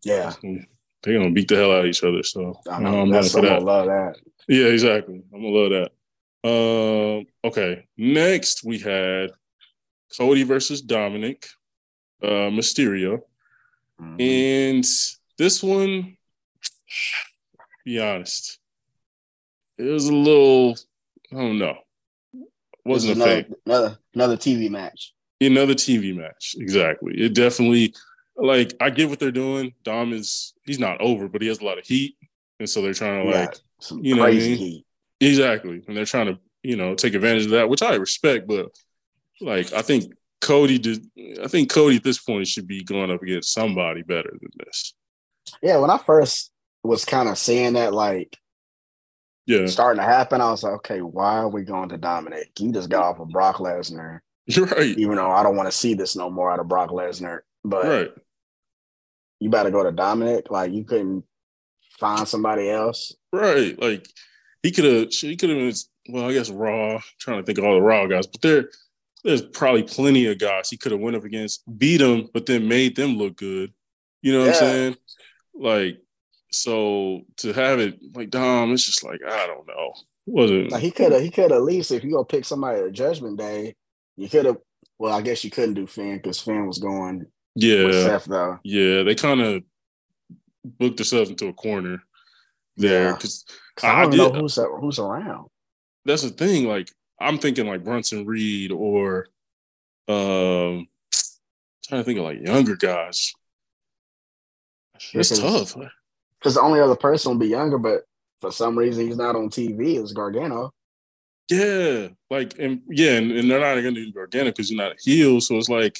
yeah. They're gonna beat the hell out of each other. So I I'm know. That's for I'm that. gonna love that. Yeah, exactly. I'm gonna love that. Um, okay. Next we had Cody versus Dominic, uh, Mysterio. Mhm. And this one, be honest, it was a little, I don't know. Wasn't a another, another another TV match. Another TV match. Exactly. It definitely, like, I get what they're doing. Dom is, he's not over, but he has a lot of heat. And so they're trying to, like, some you know I mean? heat. Exactly. And they're trying to, you know, take advantage of that, which I respect, but like I think Cody did I think Cody at this point should be going up against somebody better than this. Yeah, when I first was kind of seeing that like Yeah. starting to happen, I was like, okay, why are we going to Dominic? You just got off of Brock Lesnar, You're right. even though I don't want to see this no more out of Brock Lesnar. But Right. you better go to Dominic. Like you couldn't find somebody else. Right. Like he could have he could have been well, I guess Raw, trying to think of all the Raw guys, but there there's probably plenty of guys he could have went up against, beat them, but then made them look good. You know what I'm saying? Like so to have it like Dom, it's just like I don't know. Wasn't Like he could have, he could at least if you go pick somebody at Judgment Day, you could have. Well, I guess you couldn't do Finn because Finn was going with yeah. Seth though. Yeah, they kind of booked themselves into a corner there Yeah. because 'Cause I I don't did- know who's who's around. that's the thing. Like I'm thinking like Bronson Reed or um trying to think of like younger guys. It's tough. Because the only other person will be younger, but for some reason he's not on TV is Gargano. Yeah, like and yeah, and, and they're not gonna do Gargano because you're not a heel. So it's like,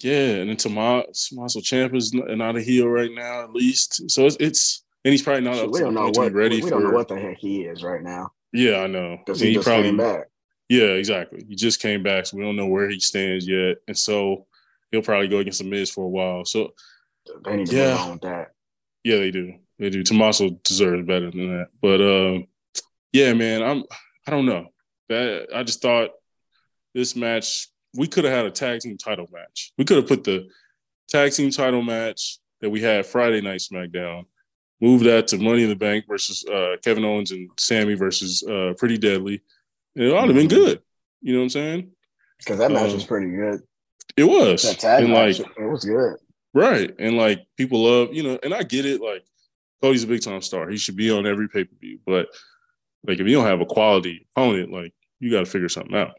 yeah, and then Tomas Tommaso Ciampa is not, a heel right now, at least. So it's, it's and he's probably not Shit, up we don't know what ready we for. don't know what the heck he is right now. Yeah, I know. Because he, he, just probably, came back. Yeah, exactly. He just came back, so we don't know where he stands yet, and so he'll probably go against the Miz for a while. So they need to yeah, move on with that. Yeah, they do. They do. Tommaso deserves better than that. But um, yeah, man, I'm. I don't know. That I just thought this match we could have had a tag team title match. We could have put the tag team title match that we had Friday Night SmackDown, move that to Money in the Bank versus uh, Kevin Owens and Sammy versus uh, Pretty Deadly, and it ought to have been mm-hmm. good. You know what I'm saying? Because that match um, was pretty good. It was. That tag and match, like, it was good. Right. And like people love, you know, and I get it. Like Cody's a big time star. He should be on every pay per view. But like if you don't have a quality opponent, like you got to figure something out.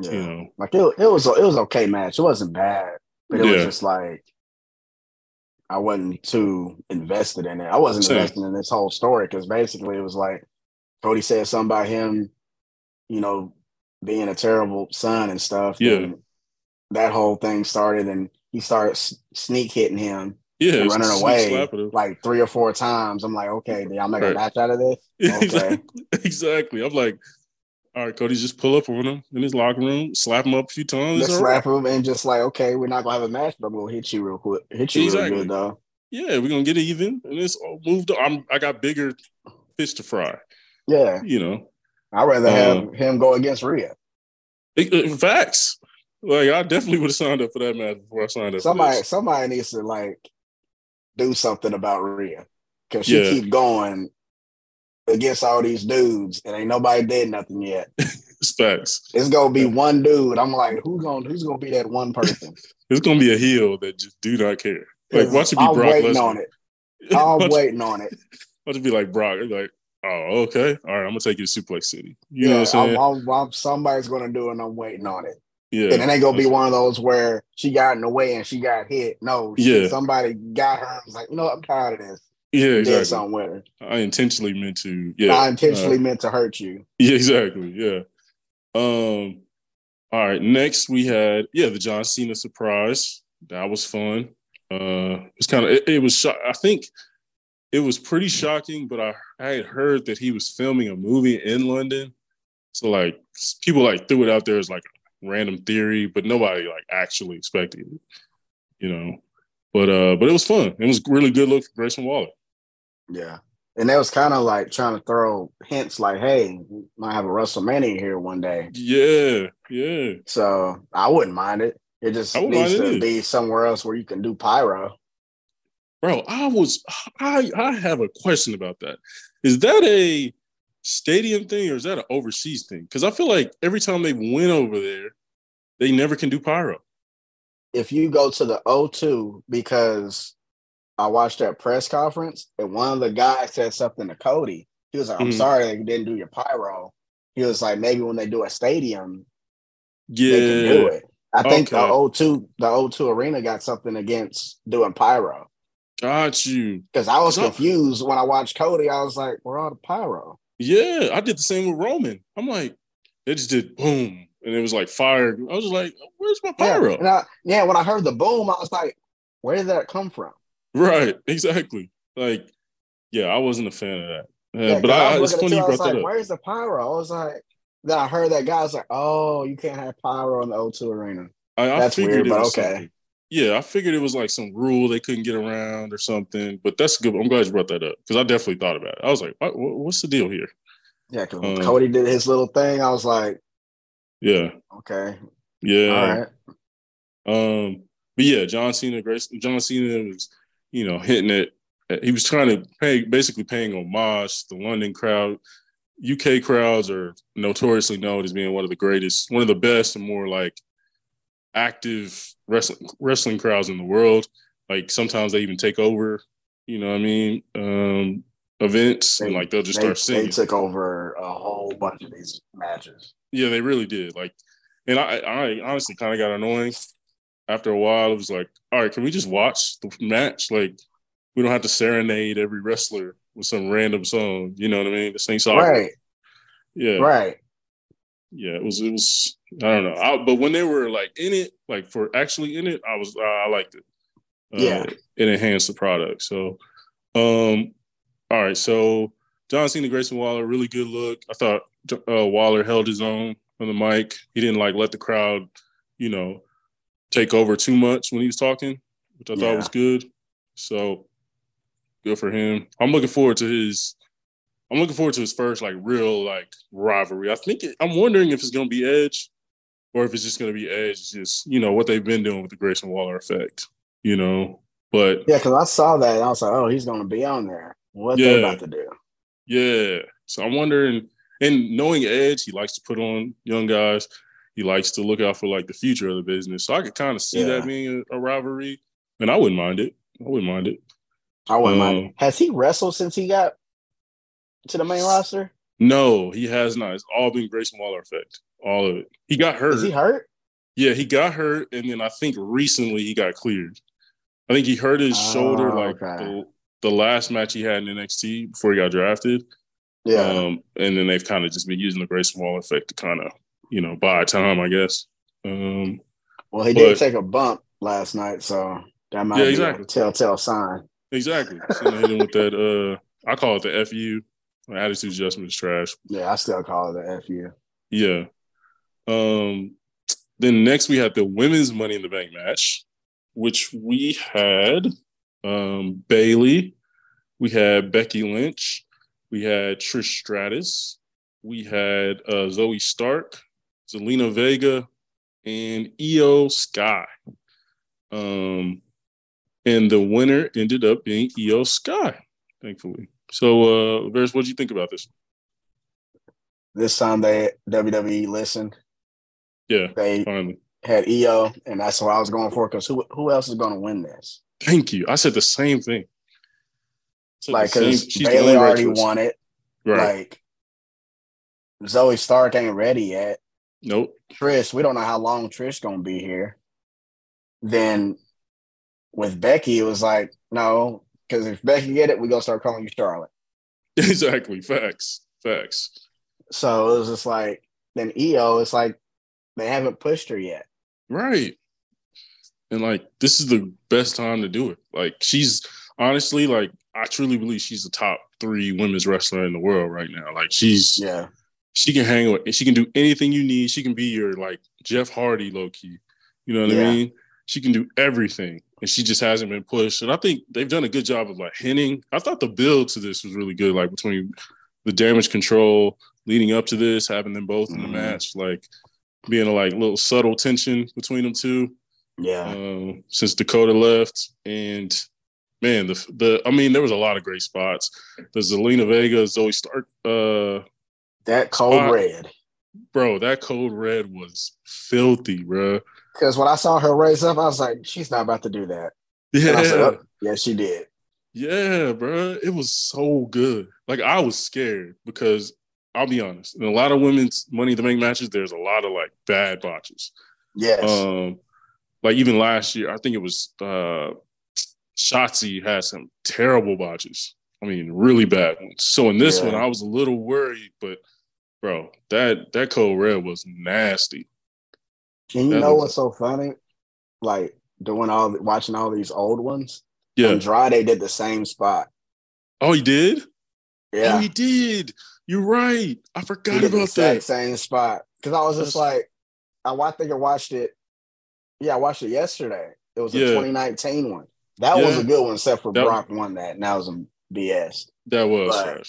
Yeah. You know, like it, it was it was okay match. It wasn't bad, but it yeah. was just like I wasn't too invested in it. I wasn't Same. invested in this whole story because basically it was like Cody said something about him, you know, being a terrible son and stuff. Yeah. And that whole thing started, and he started sneak hitting him. Yeah, running away like three or four times. I'm like, okay, did y'all make right. a match out of this? Okay. exactly. I'm like, all right, Cody, just pull up on him in his locker room, slap him up a few times. Just slap right. him and just like, okay, we're not gonna have a match, but I'm gonna hit you real quick. Hit you exactly. real good though. Yeah, we're gonna get even, and it's all moved. I'm I got bigger fish to fry. Yeah, you know, I'd rather have um, him go against Rhea. facts. Like I definitely would have signed up for that match before I signed up. Somebody, somebody needs to like do something about Rhea because she yeah. keep going against all these dudes, and ain't nobody did nothing yet. Facts. It's gonna be one dude. I'm like, who's gonna who's gonna be that one person? it's gonna be a heel that just do not care. Like, watch it be I'm Brock waiting Lesnar. on it. I'm waiting on it. Watch it be like Brock. Like, oh, okay, all right. I'm gonna take you to Suplex City. You yeah, know what I'm saying? I'm, I'm, somebody's gonna do it, and I'm waiting on it. Yeah, and it ain't gonna be one of those where she got in the way and she got hit. No, she, yeah, somebody got her. I was like, you know, I'm tired of this. Yeah, exactly. Did something with her. I intentionally meant to. Yeah, I intentionally uh, meant to hurt you. Yeah, exactly. Yeah. Um. All right. Next, we had yeah the John Cena surprise. That was fun. Uh, it was kind of it, it was. Sh- I think it was pretty shocking, but I I had heard that he was filming a movie in London. So like people like threw it out there as like a random theory, but nobody like actually expected it. You know. But uh, but it was fun. It was really good look for Grayson Waller. Yeah. And that was kind of like trying to throw hints like, hey, might have a WrestleMania here one day. Yeah, yeah. So I wouldn't mind it. It just needs to it. be somewhere else where you can do pyro. Bro, I was I I have a question about that. Is that a stadium thing or is that an overseas thing? Because I feel like every time they went over there, they never can do pyro. If you go to the O2, because I watched that press conference, and one of the guys said something to Cody. He was like, "I'm mm-hmm. sorry you didn't do your pyro." He was like, "Maybe when they do a stadium, yeah, they can do it." I think okay. the O2 the O2 arena got something against doing pyro. Got you. Because I was confused when I watched Cody. I was like, "Where are the pyro?" Yeah, I did the same with Roman. I'm like, they just did boom, and it was like fire. I was like, "Where's my pyro?" Yeah, I, yeah, when I heard the boom, I was like, "Where did that come from?" Right, exactly. Like, yeah, I wasn't a fan of that. Uh, yeah, but I, I it's funny you brought like, that up. Where's the pyro? I was like, then I heard that guy was like, "Oh, you can't have pyro in the O2 arena." I, I that's weird, but okay. Something. Yeah, I figured it was like some rule they couldn't get around or something. But that's good. I'm glad you brought that up because I definitely thought about it. I was like, what, "What's the deal here?" Yeah, because um, Cody did his little thing. I was like, "Yeah, okay, yeah, all right." Um, but yeah, John Cena, Grace, John Cena was you know, hitting it. He was trying to pay, basically paying homage to the London crowd. UK crowds are notoriously known as being one of the greatest, one of the best and more like active wrestling wrestling crowds in the world. Like sometimes they even take over, you know what I mean, um, events they, and like they'll just they, start singing. They took over a whole bunch of these matches. Yeah, they really did. Like, and I, I honestly kind of got annoying after a while, it was like, all right, can we just watch the match? Like, we don't have to serenade every wrestler with some random song. You know what I mean? The same song. Right. Yeah. Right. Yeah, it was. It was. I don't know. I, but when they were like in it, like for actually in it, I was. Uh, I liked it. Uh, yeah. It enhanced the product. So, um, all right. So John Cena, Grayson Waller, really good look. I thought uh, Waller held his own on the mic. He didn't like let the crowd, you know, take over too much when he was talking, which I yeah. thought was good. So good for him. I'm looking forward to his. I'm looking forward to his first like real like rivalry. I think it, I'm wondering if it's gonna be Edge, or if it's just gonna be Edge. Just you know what they've been doing with the Grayson Waller effect. You know, but yeah, because I saw that and I was like, oh, he's gonna be on there. What yeah, they about to do? Yeah. So I'm wondering, and knowing Edge, he likes to put on young guys. He likes to look out for like the future of the business. So I could kind of see yeah. that being a, a, rivalry, and I wouldn't mind it. I wouldn't mind it. I wouldn't um, mind. Has he wrestled since he got to the main roster? No, he has not. It's all been Grayson Waller effect. All of it. He got hurt. Is he hurt? Yeah, he got hurt, and then I think recently he got cleared. I think he hurt his oh, shoulder like okay. the, the last match he had in NXT before he got drafted. Yeah. Um, and then they've kind of just been using the Grayson Waller effect to kind of, you know, buy time, I guess. Um, well, he but, did take a bump last night, so that might yeah, be exactly. a telltale sign. Exactly. So hit him with that. Uh, I call it the FU. Attitude adjustment is trash. Yeah, I still call it the FU. Yeah. Um. Then next we had the women's Money in the Bank match, which we had um, Bayley, we had Becky Lynch, we had Trish Stratus, we had uh, Zoey Stark, Zelina Vega, and Iyo Sky. Um, and the winner ended up being Iyo Sky, thankfully. So, uh, Varys, what do you think about this? This time they WWE listened. Yeah, they finally. had Iyo, and that's what I was going for. Because who who else is going to win this? Thank you. I said the same thing. Like, because Bayley already won it. Right. Like, Zoey Stark ain't ready yet. Nope. Trish, we don't know how long Trish gonna be here. Then with Becky, it was like, no, because if Becky get it, we're gonna start calling you Charlotte. Exactly. Facts. Facts. So it was just like then Iyo, it's like they haven't pushed her yet. Right. And like this is the best time to do it. Like she's honestly like I truly believe she's the top three women's wrestler in the world right now. Like she's yeah, she can hang with she can do anything you need. She can be your like Jeff Hardy low key. You know what yeah. I mean? She can do everything. And she just hasn't been pushed. And I think they've done a good job of like hinting. I thought the build to this was really good, like between the damage control leading up to this, having them both in the mm-hmm. match, like being a like little subtle tension between them two. Yeah. Um, since Dakota left, and man, the the I mean, there was a lot of great spots. The Zelina Vega, Zoey Stark, uh, that cold spot, red, bro. That code red was filthy, bro. Because when I saw her raise up, I was like, she's not about to do that. Yeah, like, oh, yeah, she did. Yeah, bro, it was so good. Like I was scared because I'll be honest, in a lot of women's Money to Make matches, there's a lot of like bad botches. Yes. Um, like even last year, I think it was uh Shotzi had some terrible botches. I mean, really bad ones. So in this yeah. one, I was a little worried, but bro, that that code red was nasty. Can you know what's so funny? Like doing all watching all these old ones. Yeah, Andrade did the same spot. Oh, he did. Oh, yeah, oh, he did. You're right. I forgot about that. Same spot because I was just That's... like, I, I think I watched it yeah, I watched it yesterday. It was a yeah. 2019 one. That yeah. was a good one, except for that, Brock won that, and that was a BS. That was but,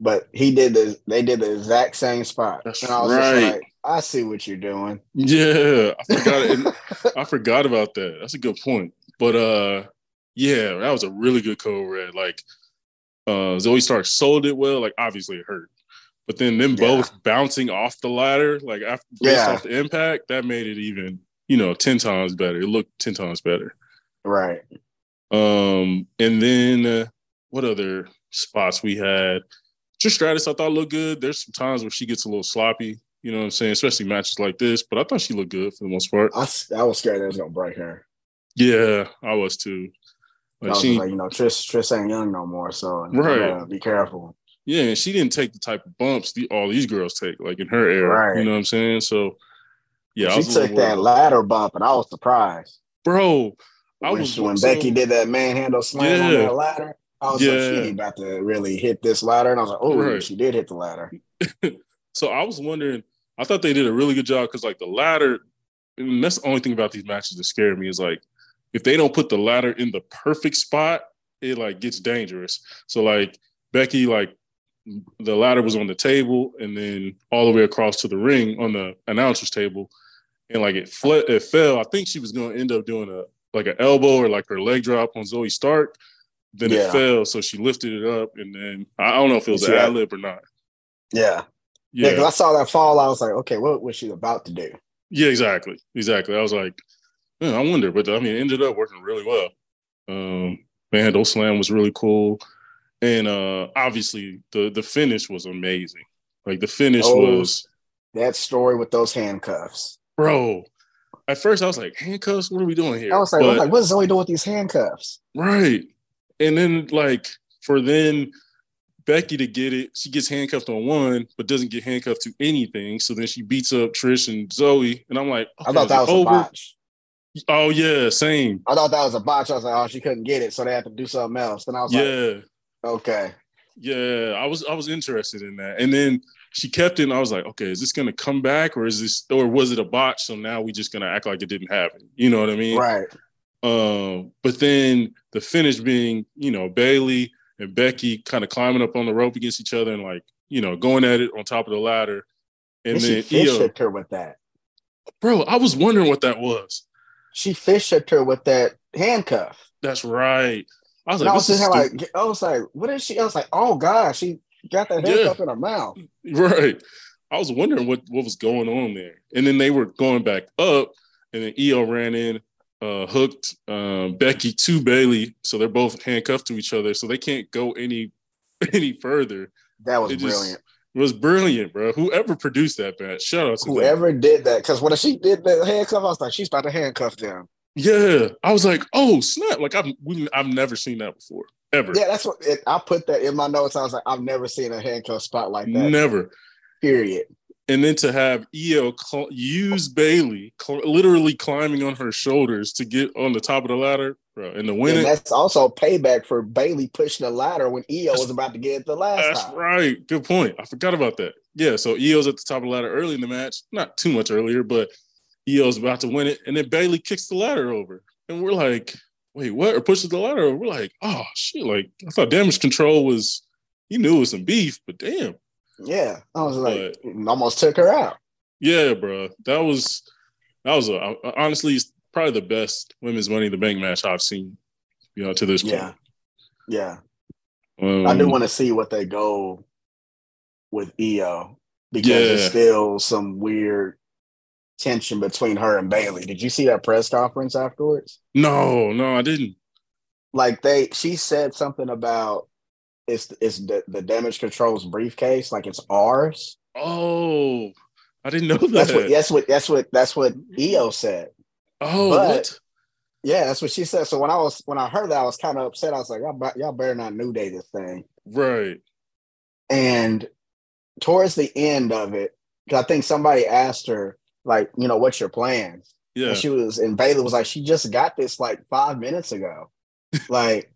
but he did the they did the exact same spot. That's and I was right. just like, I see what you're doing. Yeah, I forgot I forgot about that. That's a good point. But uh yeah, that was a really good code red. Like uh Zoey Stark sold it well. Like obviously it hurt. But then them yeah. both bouncing off the ladder, like after based yeah. off the impact, that made it even you know, 10 times better. It looked 10 times better. Right. Um, and then uh, what other spots we had? Trish Stratus, I thought looked good. There's some times where she gets a little sloppy, you know what I'm saying, especially matches like this, but I thought she looked good for the most part. I, I was scared that was gonna break her. Yeah, I was too. Like, was she, like you know, Trish Trish ain't young no more, so right. be careful. Yeah, and she didn't take the type of bumps the, all these girls take, like in her era. Right. You know what I'm saying? So yeah, she took that ladder bump, and I was surprised, bro. I when, was when so, Becky did that manhandle slam yeah. on that ladder. I was yeah. like, she about to really hit this ladder. And I was like, oh, right. she did hit the ladder. so I was wondering, I thought they did a really good job because like the ladder, and that's the only thing about these matches that scared me is like if they don't put the ladder in the perfect spot, it like gets dangerous. So like Becky, like the ladder was on the table and then all the way across to the ring on the announcer's table, and like it fled, it fell. I think she was going to end up doing a like an elbow or like her leg drop on Zoey Stark. Then yeah. it fell, so she lifted it up, and then I don't know if it was an ad lib or not. Yeah, yeah. Because yeah, I saw that fall, I was like, okay, what was she about to do? Yeah, exactly, exactly. I was like, man, I wonder, but I mean, it ended up working really well. Um, man, those Slam was really cool, and uh, obviously the the finish was amazing. Like the finish oh, was that story with those handcuffs, bro. At first, I was like, handcuffs. What are we doing here? I was like, but, I was like what is Zoey doing with these handcuffs? Right, and then like for then Becky to get it, she gets handcuffed on one, but doesn't get handcuffed to anything. So then she beats up Trish and Zoey. and I'm like, okay, I thought that was over. a botch. Oh yeah, same. I thought that was a botch. I was like, oh, she couldn't get it, so they had to do something else. And I was like, yeah. like, okay. Yeah, I was I was interested in that, and then she kept it. and I was like, okay, is this gonna come back, or is this, or was it a botch? So now we just gonna act like it didn't happen. You know what I mean? Right. Um, but then the finish being, you know, Bayley and Becky kind of climbing up on the rope against each other and like, you know, going at it on top of the ladder. And, and then she Io, her with that. Bro, I was wondering what that was she fish hooked her with that handcuff. That's right. I was like, I was, just like, I was like, what is she? I was like, oh gosh, she got that handcuff yeah. in her mouth. Right. I was wondering what what was going on there, and then they were going back up, and then Iyo ran in, uh, hooked um, Becky to Bayley, so they're both handcuffed to each other, so they can't go any any further. That was it brilliant. It was brilliant, bro. Whoever produced that match, shout out to whoever them. did that. Because when she did the handcuff, I was like, she's about to handcuff them. Yeah, I was like, oh snap! Like I've we, I've never seen that before, ever. Yeah, that's what it, I put that in my notes. I was like, I've never seen a handcuff spot like that. Never. Period and then to have Io cl- use Bayley cl- literally climbing on her shoulders to get on the top of the ladder, bro, and the win. And that's also payback for Bayley pushing the ladder when Io that's, was about to get the last. That's time. right. Good point. I forgot about that. Yeah, so Io's at the top of the ladder early in the match, not too much earlier, but Io's about to win it, and then Bayley kicks the ladder over, and we're like, "Wait, what?" Or pushes the ladder over. We're like, "Oh shit!" Like I thought Damage Control was. He knew it was some beef, but damn. Yeah, I was like, but, almost took her out. Yeah, bro, that was that was a, honestly probably the best women's Money in the Bank match I've seen. You know, to this point. Yeah, yeah. Um, I do want to see what they go with Iyo because yeah. there's still some weird tension between her and Bayley. Did you see that press conference afterwards? No, no, I didn't. Like they, she said something about it's it's the, the damage controls briefcase, like it's ours. Oh, I didn't know that. That's what that's what that's what that's what Io said. Oh, but, what? Yeah, that's what she said. So when I was when I heard that, I was kind of upset. I was like, y'all, y'all better not new day this thing, right? And towards the end of it, because I think somebody asked her, like, you know, what's your plans? Yeah, and she was, and Bayley was like, she just got this like five minutes ago, like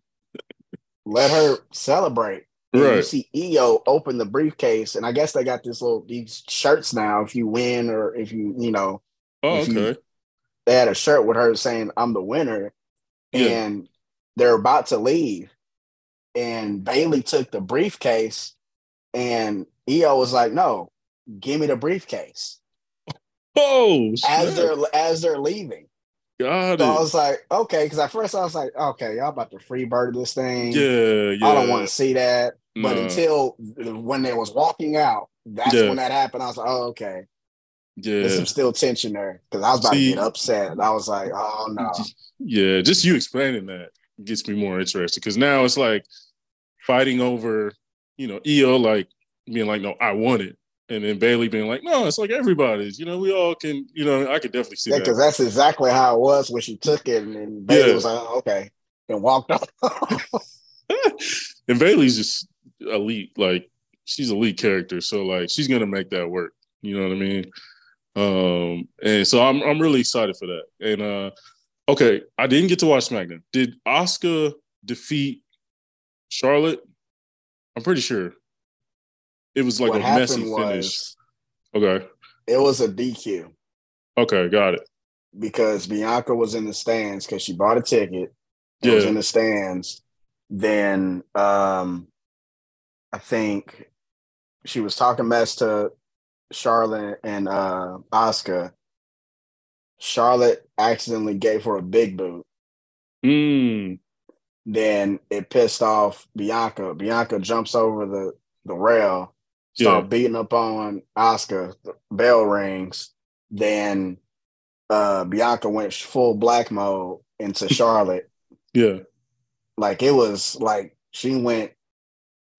let her celebrate. And right. You see Iyo open the briefcase, and I guess they got this little these shirts now. If you win or if you you know, oh okay. You, they had a shirt with her saying "I'm the winner," yeah. and they're about to leave, and Bayley took the briefcase, and Iyo was like, "No, give me the briefcase." Oh, as they're as they're leaving, Got so it. I was like, okay, because at first I was like, okay, y'all about to free bird this thing. Yeah, yeah. I don't want to see that. No. But until when they was walking out, that's yeah. when that happened. I was like, oh, okay. Yeah. There's some still tension there because I was about see, to get upset. I was like, oh no. Yeah, just you explaining that gets me more interested because now it's like fighting over, you know, Iyo like being like, no, I want it and then Bayley being like, "No, it's like everybody's. You know, we all can. You know, I could definitely see yeah, that because that's exactly how it was when she took it, and, and Bayley yeah. was like, oh, "Okay," and walked off. and Bayley's just elite. Like she's a lead character, so like she's gonna make that work. You know what I mean? Um, and so I'm I'm really excited for that. And uh, okay, I didn't get to watch SmackDown. Did Asuka defeat Charlotte. I'm pretty sure it was like what a messy finish. Okay. it was a DQ Okay, got it. because Bianca was in the stands because she bought a ticket. and was in the stands. Then um, I think she was talking mess to Charlotte and uh, Asuka. Charlotte accidentally gave her a big boot. Mm, Then it pissed off Bianca. Bianca jumps over the the rail, start Yeah. beating up on Asuka. The bell rings. Then uh, Bianca went full black mode into Charlotte. yeah. like it was like she went,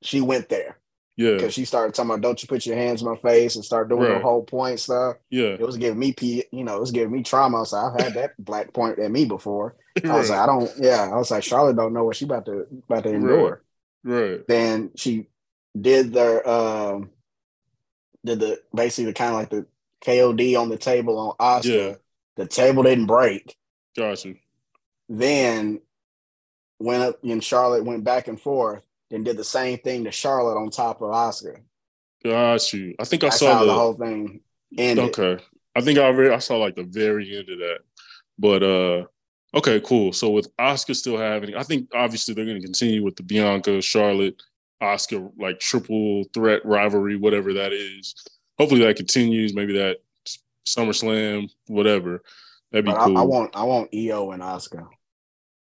she went there Yeah. because she started talking about "Don't you put your hands in my face" and start doing Right. the whole point stuff. Yeah. It was giving me, P, you know, it was giving me trauma. So I've had that black point at me before. I was right. like, I don't, yeah. I was like, Charlotte don't know what she about to about to endure. right. Then she did their um did the basically the kind of like the KOD on the table on Asuka. Yeah. The table didn't break. Gotcha. Then went up and Charlotte went back and forth, then did the same thing to Charlotte on top of Asuka. Got you. I think I That's saw the, the whole thing ended. Okay. I think I already I saw like the very end of that. But uh okay, cool. So with Asuka still having I think obviously they're gonna continue with the Bianca, Charlotte, Asuka like triple threat rivalry, whatever that is. Hopefully that continues, maybe that SummerSlam, whatever. That'd be But cool. I, I want I want Iyo and Asuka.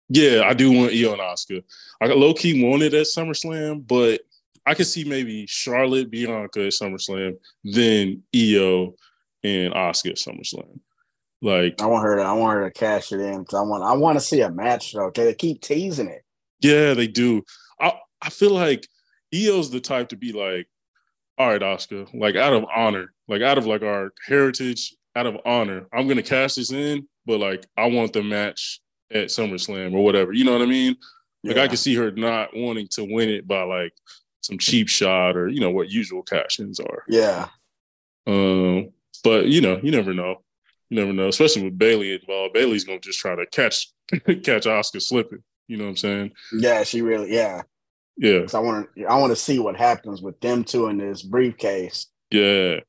Yeah, I do want Iyo and Asuka. I low key wanted at SummerSlam, but I could see maybe Charlotte, Bianca at SummerSlam, then Iyo and Asuka at SummerSlam. Like, I want her to I want her to cash it in because I want I want to see a match though. Okay, they keep teasing it. yeah, they do. I I feel like Io's the type to be like, all right, Asuka, like out of honor, like out of like our heritage, out of honor, I'm gonna cash this in, but like I want the match at SummerSlam or whatever. You know what I mean? Like I can see her not wanting to win it by like some cheap shot or you know what usual cash-ins are. Yeah, Um, but you know, you never know. You never know, especially with Bayley involved. Bayley's gonna just try to catch catch Asuka slipping. You know what I'm saying? yeah, she really yeah. Yeah, 'Cause I want to I want to see what happens with them two in this briefcase. yeah,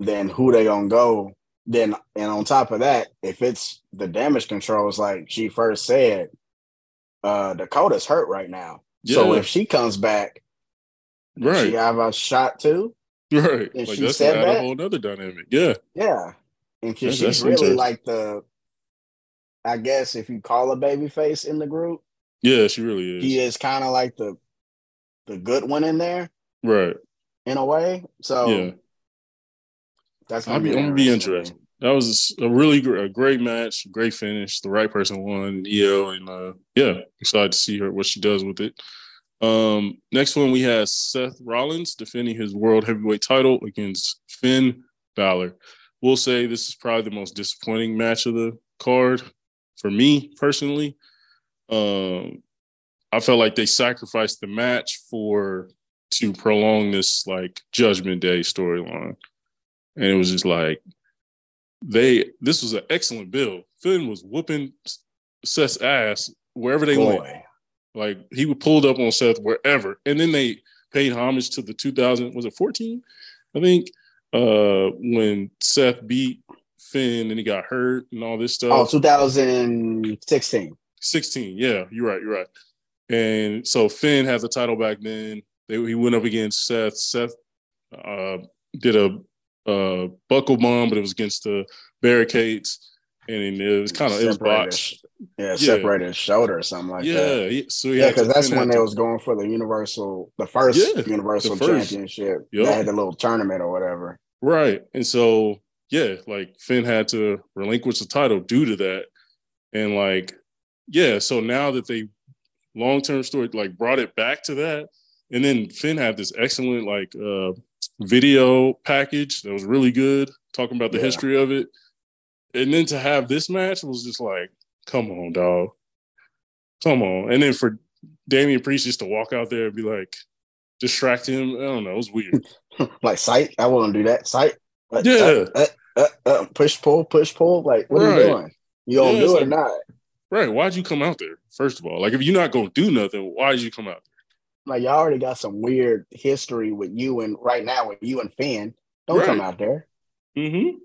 Then who they gonna go? Then and on top of that, if it's the damage controls like she first said, uh Dakota's hurt right now. yeah. So if she comes back, right, she have a shot too? right. and Like she that's said add a whole other dynamic. Yeah, Yeah. And That's- she's that's really like the I guess if you call a baby face in the group, yeah. She really is. he is kind of like the the good one in there Right. in a way. So Yeah. that's I'll gonna be, be, I'm gonna be interesting. That was a really great, a great match, great finish. The right person won, Iyo, and uh, yeah, excited to see her what she does with it. Um, next one we have Seth Rollins defending his world heavyweight title against Finn Balor. We'll say this is probably the most disappointing match of the card for me personally. Um, I felt like they sacrificed the match for to prolong this like Judgment Day storyline, and it was just like they. This was an excellent build. Finn was whooping Seth's ass wherever they went. Like he would pulled up on Seth wherever, and then they paid homage to the 2000 was it 14? I think uh when Seth beat Finn and he got hurt and all this stuff. Oh, 2016. 16. Yeah, you're right. You're right. And so Finn had the title back then. They, he went up against Seth. Seth uh, did a uh, buckle bomb, but it was against the barricades, and it was kind of it was botched. Yeah, Yeah. separated his shoulder or something like yeah, that. Yeah, so Yeah, because that's when they to- was going for the universal, the first Yeah, universal the first. championship. Yup. They had the little tournament or whatever. Right. And so, yeah, like Finn had to relinquish the title due to that. And like, yeah, so now that they long term story like brought it back to that, and then Finn had this excellent like uh video package that was really good, talking about the Yeah. history of it. And then to have this match was just like, come on, dog. Come on. And then for Damian Priest just to walk out there and be like, distract him. I don't know. It was weird. like sight, I wouldn't do that. Sight. Uh, Yeah. uh, uh, uh, push pull, push pull. Like, what are you doing? You gonna Yeah, do it or not? Right. Why'd you come out there? First of all, like if you're not gonna do nothing, why'd you come out like y'all already got some weird history with you and right now with you and Finn. Don't right. come out there. Mm-hmm.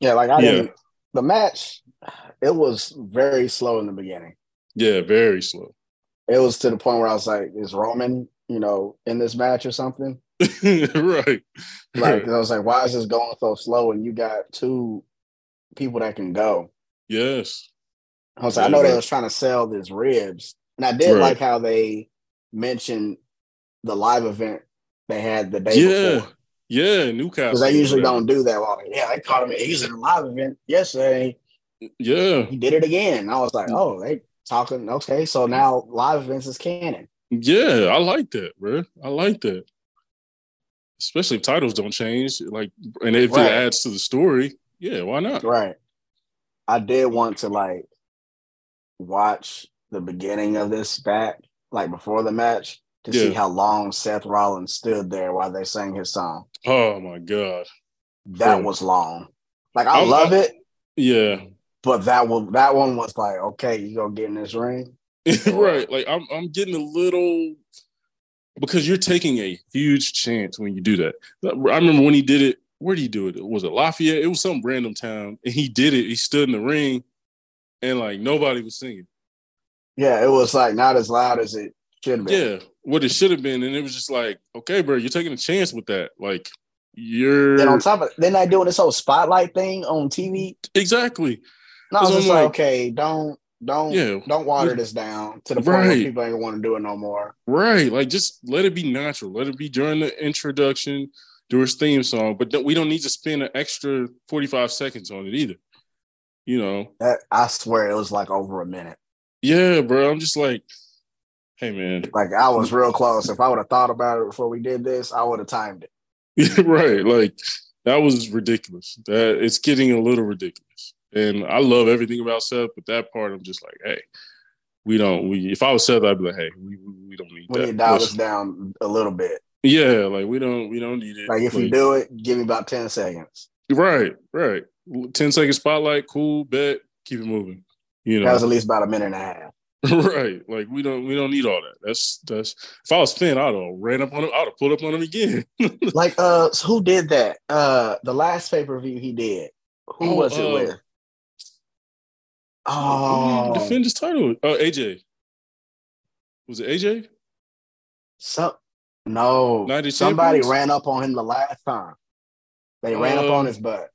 Yeah, like I yeah. didn't. The match, it was very slow in the beginning. Yeah, very slow. It was to the point where I was like, "Is Roman, you know, in this match or something?" right. Like I was like, "Why is this going so slow?" And you got two people that can go. Yes. I was like, yeah, I know they was trying to sell this ribs, and I did right. like how they mentioned the live event they had the day yeah. before. Yeah, Newcastle. Because they usually don't do that. Well, yeah, they caught him. He's in a live event yesterday. Yeah, he did it again. I was like, oh, they talking. Okay, so now live events is canon. Yeah, I like that, bro. I like that. Especially if titles don't change, like, and if right. it adds to the story, yeah, why not? Right. I did want to like watch the beginning of this back, like before the match, to yeah. see how long Seth Rollins stood there while they sang his song. Oh my god, that was long. Like I I'm, love it. Yeah, but that one, that one was like, okay, you gonna get in this ring, right? Like I'm, I'm getting a little because you're taking a huge chance when you do that. I remember when he did it. Where did he do it? Was it Lafayette? It was some random town, and he did it. He stood in the ring, and like nobody was singing. Yeah, it was like not as loud as it should have been. Yeah, what it should have been, and it was just like, okay, bro, you're taking a chance with that. Like you're. And on top of, they're not doing this whole spotlight thing on TV. Exactly. No, I was just like, like, okay, don't don't yeah, don't water this down to the point right. where people ain't want to do it no more. Right. Like just let it be natural. Let it be during the introduction, do his theme song. But we don't need to spend an extra 45 seconds on it either. You know. That I swear it was like over a minute. Yeah, bro. I'm just like, hey man. Like I was real close. If I would have thought about it before we did this, I would have timed it. right. Like that was ridiculous. That it's getting a little ridiculous. And I love everything about Seth, but that part I'm just like, hey, we don't. We if I was Seth, I'd be like, hey, we we don't need we that. We need to dial this down a little bit. Yeah, like we don't we don't need it. Like if like, you do it, give me about ten seconds. Right, right. 10 second spotlight, cool, bet, keep it moving. You know, that was at least about a minute and a half. right. Like we don't we don't need all that. That's that's if I was Finn, I'd have ran up on him, I'd have pulled up on him again. like uh so who did that? Uh the last pay-per-view he did. Who oh, was it uh, with? Oh defend his title. Oh uh, AJ. Was it AJ? So no somebody ran up on him the last time. They ran up on his butt.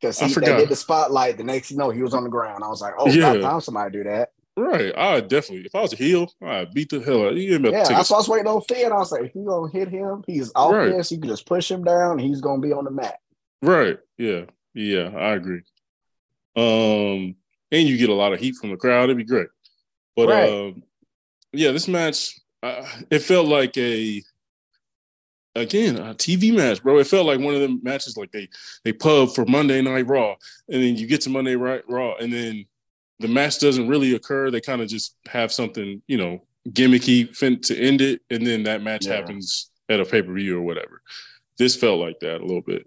Because he they did the spotlight. The next you know, he was on the ground. I was like, oh, yeah. time somebody do that. Right. I definitely, if I was a heel, I'd beat the hell out of you. Yeah, that's why I was waiting on Finn. I was like, if you gonna hit him, he's off right. this. You can just push him down. He's gonna be on the mat. Right. Yeah. Yeah. I agree. Um, and you get a lot of heat from the crowd. It'd be great. But right. um, yeah, this match, uh, it felt like a again a TV match, bro. It felt like one of the matches like they they pub for Monday Night Raw, and then you get to Monday Night Raw, and then the match doesn't really occur. They kind of just have something, you know, gimmicky fin- to end it, and then that match yeah. happens at a pay per view or whatever. This felt like that a little bit.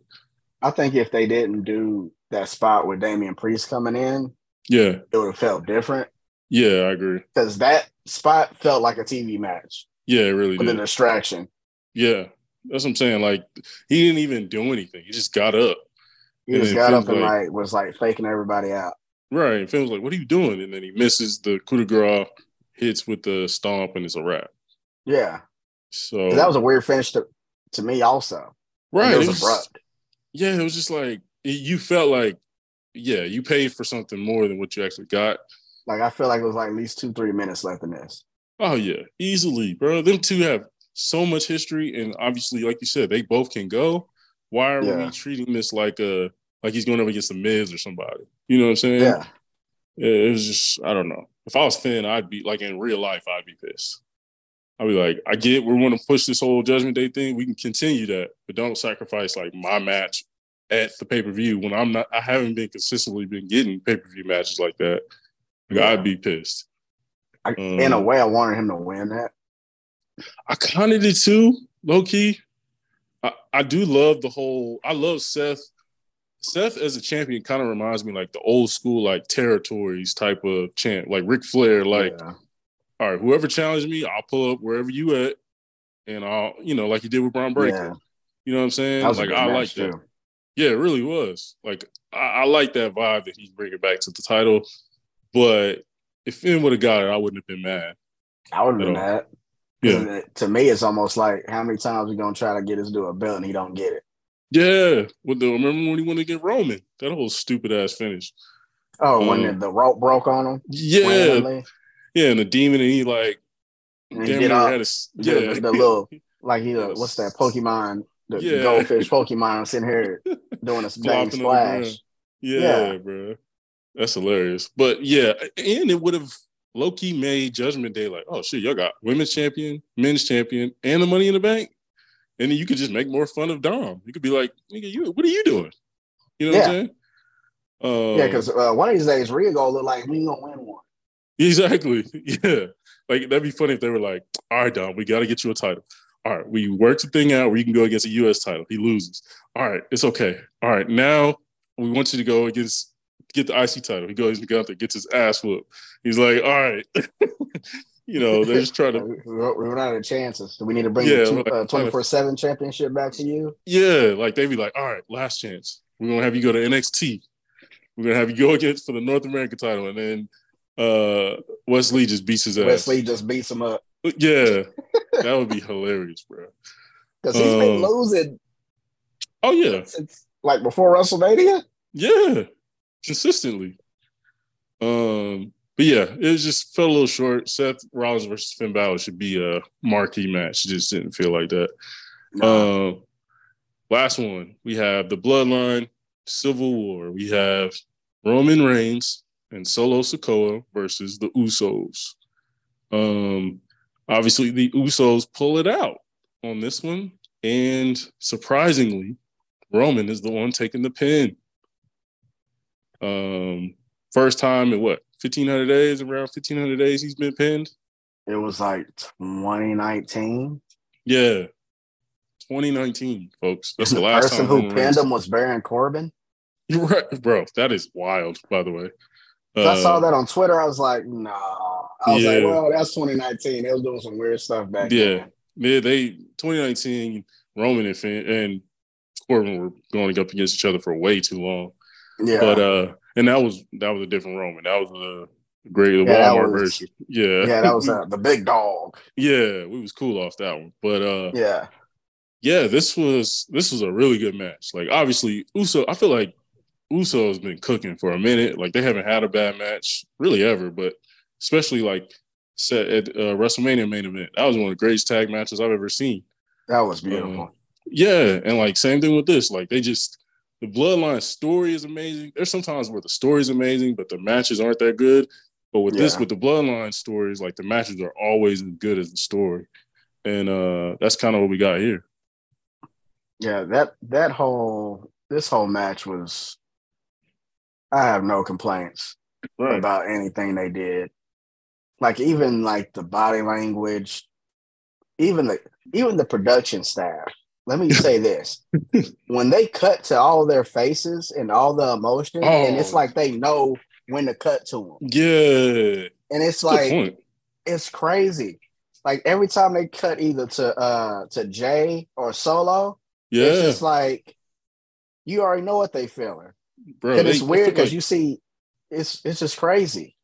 I think if they didn't do that spot with Damian Priest coming in, yeah, it would have felt different. Yeah, I agree. Because that spot felt like a TV match. Yeah, it really with did. a distraction. Yeah, that's what I'm saying. Like he didn't even do anything. He just got up. He just got up and like, like was like faking everybody out. Right. And Finn's like, what are you doing? And then he misses the coup de grace, hits with the stomp, and it's a wrap. Yeah. So that was a weird finish to, to me, also. Right. It was, it was abrupt. Yeah, it was just like you felt like, yeah, you paid for something more than what you actually got. Like I feel like it was like at least two, three minutes left in this. Oh yeah, easily, bro. Them two have so much history, and obviously, like you said, they both can go. Why are yeah. we treating this like a like he's going up against the Miz or somebody. You know what I'm saying? Yeah. It was just I don't know. If I was Finn, I'd be like in real life, I'd be pissed. I'd be like, I get we want to push this whole Judgment Day thing. We can continue that, but don't sacrifice like my match at the pay per view when I'm not. I haven't been consistently been getting pay per view matches like that. Like, yeah. I'd be pissed. I, um, in a um, way, I wanted him to win that. I kind of did too, low key. I, I do love the whole. I love Seth Seth as a champion kind of reminds me like the old school like territories type of champ, like Ric Flair, like yeah. all right, whoever challenged me, I'll pull up wherever you at, and I'll, you know, like you did with Bron Breakker. Yeah. You know what I'm saying? Like I like that. Too. Yeah, it really was. Like I, I like that vibe that he's bringing back to the title. But if Finn would have got it, I wouldn't have been mad. I would have been mad. Yeah. To me, it's almost like how many times we gonna try to get us to a belt and he don't get it. Yeah. Well, the, remember when he wanted to get Roman? That whole stupid ass finish. Oh, um, when the, the, rope broke on him. Yeah. Yeah, and the demon and he like and he get off, yeah. the, the little like he uh, what's that Pokemon the, yeah. goldfish Pokemon sitting here doing a bang splash. Yeah, yeah, bro. That's hilarious. But yeah, and it would have low key made Judgment Day like, oh shit, y'all got women's champion, men's champion, and the money in the bank. And then you could just make more fun of Dom. You could be like, nigga, you what are you doing? You know yeah. what I'm saying? Um, yeah, because uh, one of these days Rhea gonna look like we gonna win one. Exactly. Yeah. Like that'd be funny if they were like, all right, Dom, we gotta get you a title. All right, we work the thing out where you can go against a US title. He loses. All right, it's okay. All right, now we want you to go against get the IC title. He goes out there, gets his ass whooped. He's like, all right. you know, they're just trying to. We're not out of chances. Do we need to bring yeah, the 24 7 championship back to you? Yeah, like they'd be like, all right, last chance. We're going to have you go to NXT. We're going to have you go against for the North American title. And then uh Wes Lee just beats his ass. Wes Lee just beats him up. Yeah, that would be hilarious, bro. Because he's um, been losing. Oh yeah, since like before WrestleMania. Yeah, consistently. Um, but yeah, it just fell a little short. Seth Rollins versus Finn Balor should be a marquee match. It just didn't feel like that. No. Um, last one, we have the Bloodline Civil War. We have Roman Reigns and Solo Sikoa versus the Usos. Um, obviously, the Usos pull it out on this one, and surprisingly, Roman is the one taking the pin. Um, first time in what 1500 days, around 1500 days, he's been pinned. It was like 2019. Yeah, 2019, folks. That's the, the last person who pinned him was Baron Corbin. Right, bro. That is wild, by the way. Uh, I saw uh, that on Twitter. I was like, no. Nah. I was yeah. like, well, that's 2019. They was doing some weird stuff back yeah. then. Yeah, they 2019 Roman and Finn, and Corbin were going up against each other for way too long. Yeah. But uh and that was that was a different Roman. That was the great the yeah, Walmart was, version. Yeah. Yeah, that was uh, the big dog. Yeah, we was cool off that one. But uh yeah. Yeah, this was this was a really good match. Like obviously Uso, I feel like Uso has been cooking for a minute. Like they haven't had a bad match really ever, but especially like set at uh, WrestleMania main event. That was one of the greatest tag matches I've ever seen. That was beautiful. Um, yeah, and like same thing with this. Like they just the bloodline story is amazing. There's sometimes where the story is amazing, but the matches aren't that good. But with yeah. this, with the bloodline stories, like the matches are always as good as the story, and uh that's kind of what we got here. Yeah, that that whole this whole match was. I have no complaints right. about anything they did. Like even like the body language, even the even the production staff. Let me say this: when they cut to all their faces and all the emotion, oh. and it's oh. like they know when to cut to them. Yeah, and it's like it's crazy. Like every time they cut either to uh to Jay or Solo, yeah, it's just like you already know what they feeling. Bro, and it's weird because like, you see it's it's just crazy.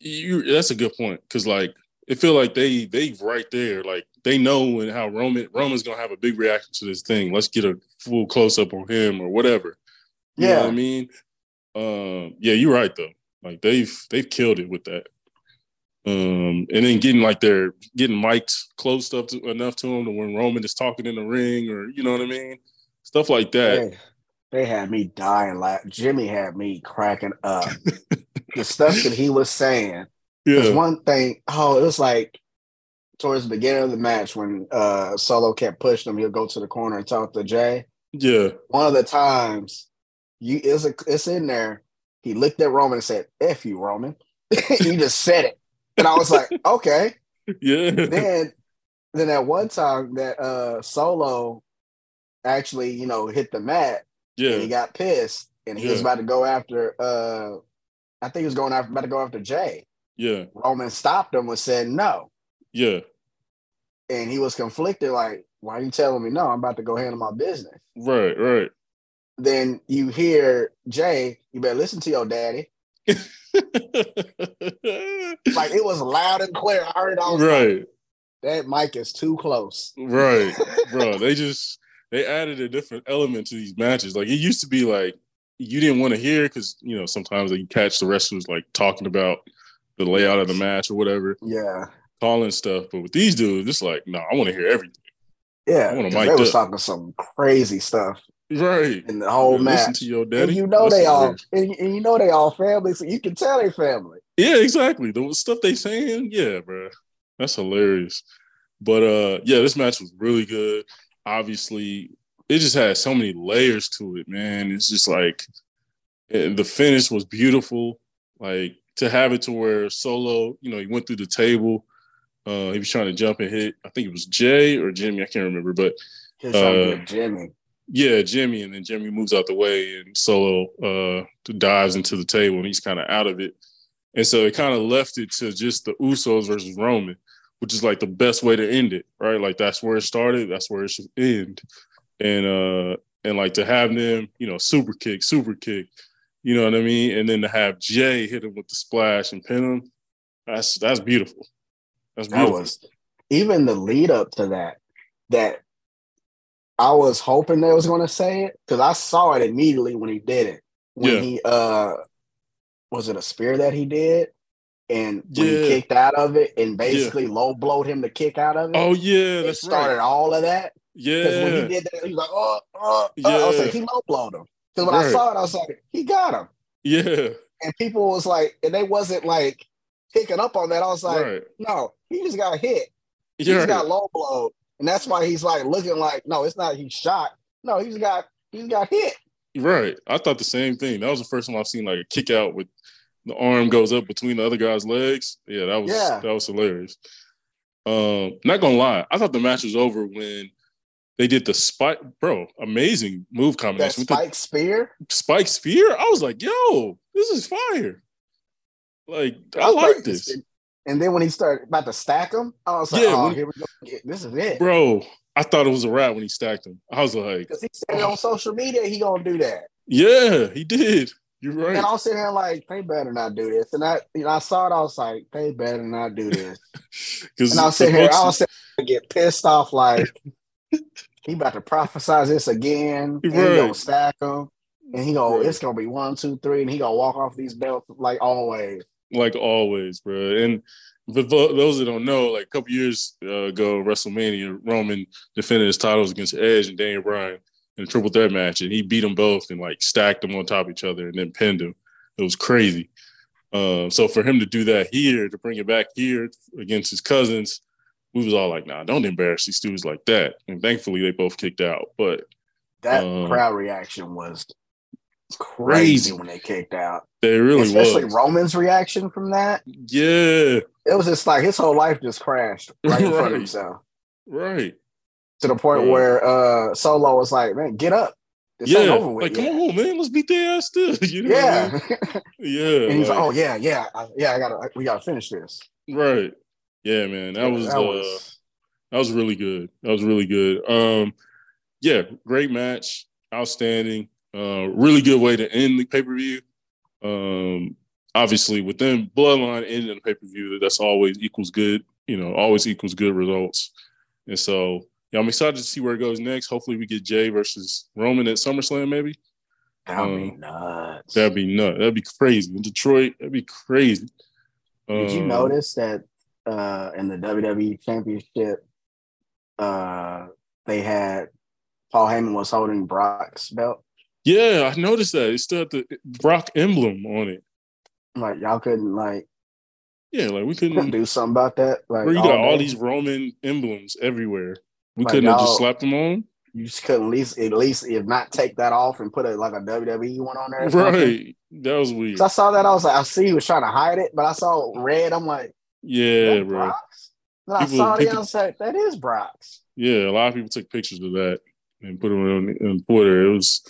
You that's a good point because like it feel like they they right there like they know and how Roman Roman's gonna have a big reaction to this thing. Let's get a full close up on him or whatever. You yeah, I mean, um, yeah, you're right though. Like they've they've killed it with that. Um, and then getting like they're getting mics close up to, enough to him to when Roman is talking in the ring or you know what I mean, stuff like that. They had me dying. Like Jimmy had me cracking up. the stuff that he was saying. Yeah. one thing. Oh, it was like towards the beginning of the match when uh Solo kept pushing him. He'll go to the corner and talk to Jay. Yeah. One of the times, you it's a, it's in there. He looked at Roman and said, "F you, Roman." he just said it, and I was like, "Okay." Yeah. Then, then at one time that uh Solo actually, you know, hit the mat yeah. He got pissed and he yeah. was about to go after uh I think he was going after about to go after Jay. Yeah. Roman stopped him and said no. Yeah. And he was conflicted, like, why are you telling me no? I'm about to go handle my business. Right, right. Then you hear Jay, you better listen to your daddy. like it was loud and clear. I heard it all. Right. Like, that mic is too close. Right, bro. They just they added a different element to these matches. Like it used to be like you didn't want to hear because you know sometimes like, you catch the wrestlers like talking about the layout of the match or whatever. Yeah, calling stuff. But with these dudes, it's like no, I want to hear everything. Yeah, I want to. They was up. talking some crazy stuff. Right. In the whole match. Listen to your daddy. And you know listen they all and, and, you know they all family, so you can tell they family. Yeah, exactly. The stuff they saying, yeah, bro. That's hilarious. But uh yeah, this match was really good. Obviously, it just had so many layers to it, man. It's just like the finish was beautiful. Like to have it to where Solo, you know, he went through the table. Uh, he was trying to jump and hit. I think it was Jay or Jimmy. I can't remember, but uh, Jimmy. Yeah, Jimmy, and then Jimmy moves out the way, and Solo uh, dives into the table, and he's kind of out of it. And so it kind of left it to just the Usos versus Roman, which is like the best way to end it, right? Like that's where it started, that's where it should end. And uh and like to have them, you know, super kick, super kick, you know what I mean? And then to have Jay hit him with the splash and pin him, that's that's beautiful. That's. That was even the lead up to that, that I was hoping they was gonna say it because I saw it immediately when he did it. When yeah. he uh was it a spear that he did? And when yeah. he kicked out of it and basically yeah. low blowed him to kick out of it. Oh yeah, that started right. all of that. Yeah. Because when he did that, he was like, oh, oh, yeah. I was like, he low blowed him. Because when right. I saw it, I was like, he got him. Yeah. And people was like, and they wasn't like picking up on that. I was like, right. no, he just got hit. He just got low blow, And that's why he's like looking like, no, it's not he's shot. No, he's got he's got hit. Right. I thought the same thing. That was the first time I've seen like a kick out with the arm goes up between the other guy's legs. Yeah, that was yeah. that was hilarious. Um, not gonna lie, I thought the match was over when they did the spike, bro. Amazing move combination. That spike spear. Spike spear. I was like, yo, this is fire. Like I, I like this. And then when he started about to stack them, I was like, yeah, oh, here we go. This is it. Bro, I thought it was a wrap when he stacked them. I was like, because he said oh. on social media he gonna do that. Yeah, he did. You're right. And I was sitting here like, they better not do this. And I, you know, I saw it. I was like, they better not do this. and I was sitting here, I was sitting get pissed off, like he about to prophesize this again. And he gonna stack them, and he go, right. it's gonna be one, two, three, and he gonna walk off these belts like always like always, bro. And for those that don't know, like a couple years uh, ago, WrestleMania, Roman defended his titles against Edge and Daniel Bryan in a triple threat match, and he beat them both and like stacked them on top of each other and then pinned them. It was crazy. Um, so for him to do that here, to bring it back here against his cousins, we was all like, "Nah, don't embarrass these dudes like that." And thankfully, they both kicked out. But that um, crowd reaction was crazy when they kicked out. They really Especially was. Roman's reaction from that. Yeah. It was just like his whole life just crashed right in front of himself. Right. To the point yeah. where uh Solo was like, man, get up. This yeah, like come on, man, let's beat their ass still. You know yeah, I mean? yeah. And he's like, like, oh yeah, yeah, yeah. I gotta, we gotta finish this. Right. Yeah, man. That yeah, was, that uh, was that was really good. That was really good. Um, yeah, great match, outstanding. Uh, really good way to end the pay per view. Um, obviously, within Bloodline ending the pay per view, that's always equals good. You know, always equals good results. And so, yeah, I'm excited to see where it goes next. Hopefully, we get Jay versus Roman at SummerSlam, maybe. That'd um, be nuts. That'd be nuts. That'd be crazy. In Detroit, that'd be crazy. Did you um, notice that uh, in the WWE Championship, uh, they had Paul Heyman was holding Brock's belt? Yeah, I noticed that. It still had the Brock emblem on it. Like y'all couldn't like Yeah, like we couldn't, couldn't do something about that. Like you oh, got all these Roman emblems everywhere. We like couldn't have just slapped them on. You just couldn't at least at least if not take that off and put it like a WWE one on there. Right. That was weird. So I saw that. I was like, I see he was trying to hide it, but I saw red. I'm like, Yeah, bro. Brock's? Then people, I saw people, the outside. That is Brock's. Yeah, a lot of people took pictures of that and put them on, on Twitter. It was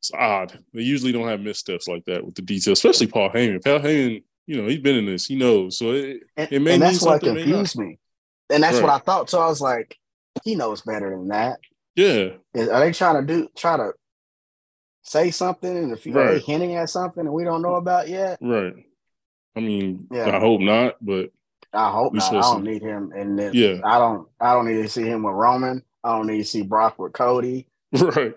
it's odd. They usually don't have missteps like that with the details, especially Paul Heyman. Paul Heyman You know, he's been in this. He knows. So it, And, it may and that's what something. may not. confused me. And that's what I thought. So I was like, he knows better than that. Yeah, Are they trying to do try to say something and if you are Right. hinting at something that we don't know about yet? right. I mean, Yeah. I hope not, but I hope not. I don't see. need him And. Yeah. I don't I don't need to see him with Roman. I don't need to see Brock with Cody. right.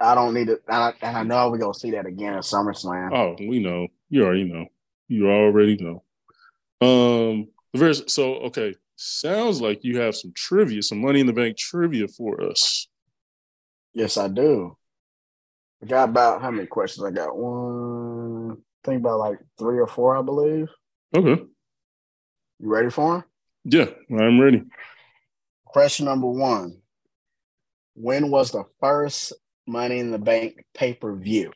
I don't need to and I, and I know we're gonna see that again at SummerSlam. Oh, we know. You already know. You already know. Um, so okay. Sounds like you have some trivia, some money in the bank trivia for us. Yes, I do. I got about how many questions? I got one. I think about like three or four, I believe. Okay. You ready for them? Yeah, I'm ready. Question number one: When was the first Money in the Bank pay per view?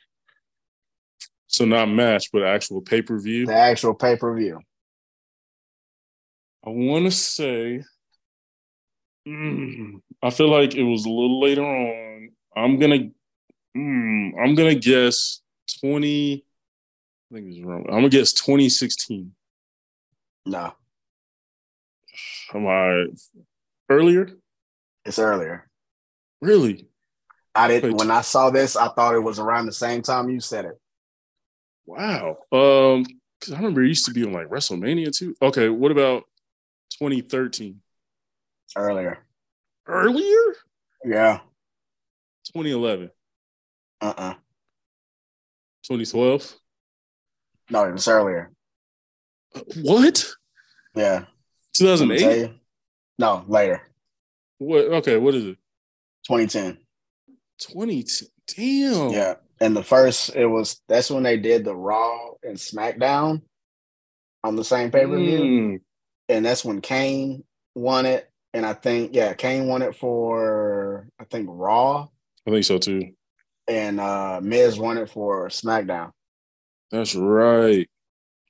So not match, but actual pay per view. The actual pay per view. I want to say, Mm, I feel like it was a little later on. I'm gonna, mm, I'm gonna guess twenty. I think it's wrong. I'm gonna guess 2016. No, Am I earlier? it's earlier. Really? I didn't. When I saw this, I thought it was around the same time you said it. Wow. Um, because I remember it used to be on like WrestleMania too. Okay, what about 2013? Earlier. Earlier? Yeah. 2011, Uh. uh 2012. No, it was earlier. What? Yeah. Let me tell 2008? No, later. What? Okay, what is it? 2010. 20. Damn. Yeah. And the first, it was that's when they did the Raw and SmackDown on the same pay per view. Mm, And that's when Kane won it. And I think, yeah, Kane won it for, I think, Raw. I think so too. And uh Miz won it for SmackDown. That's right.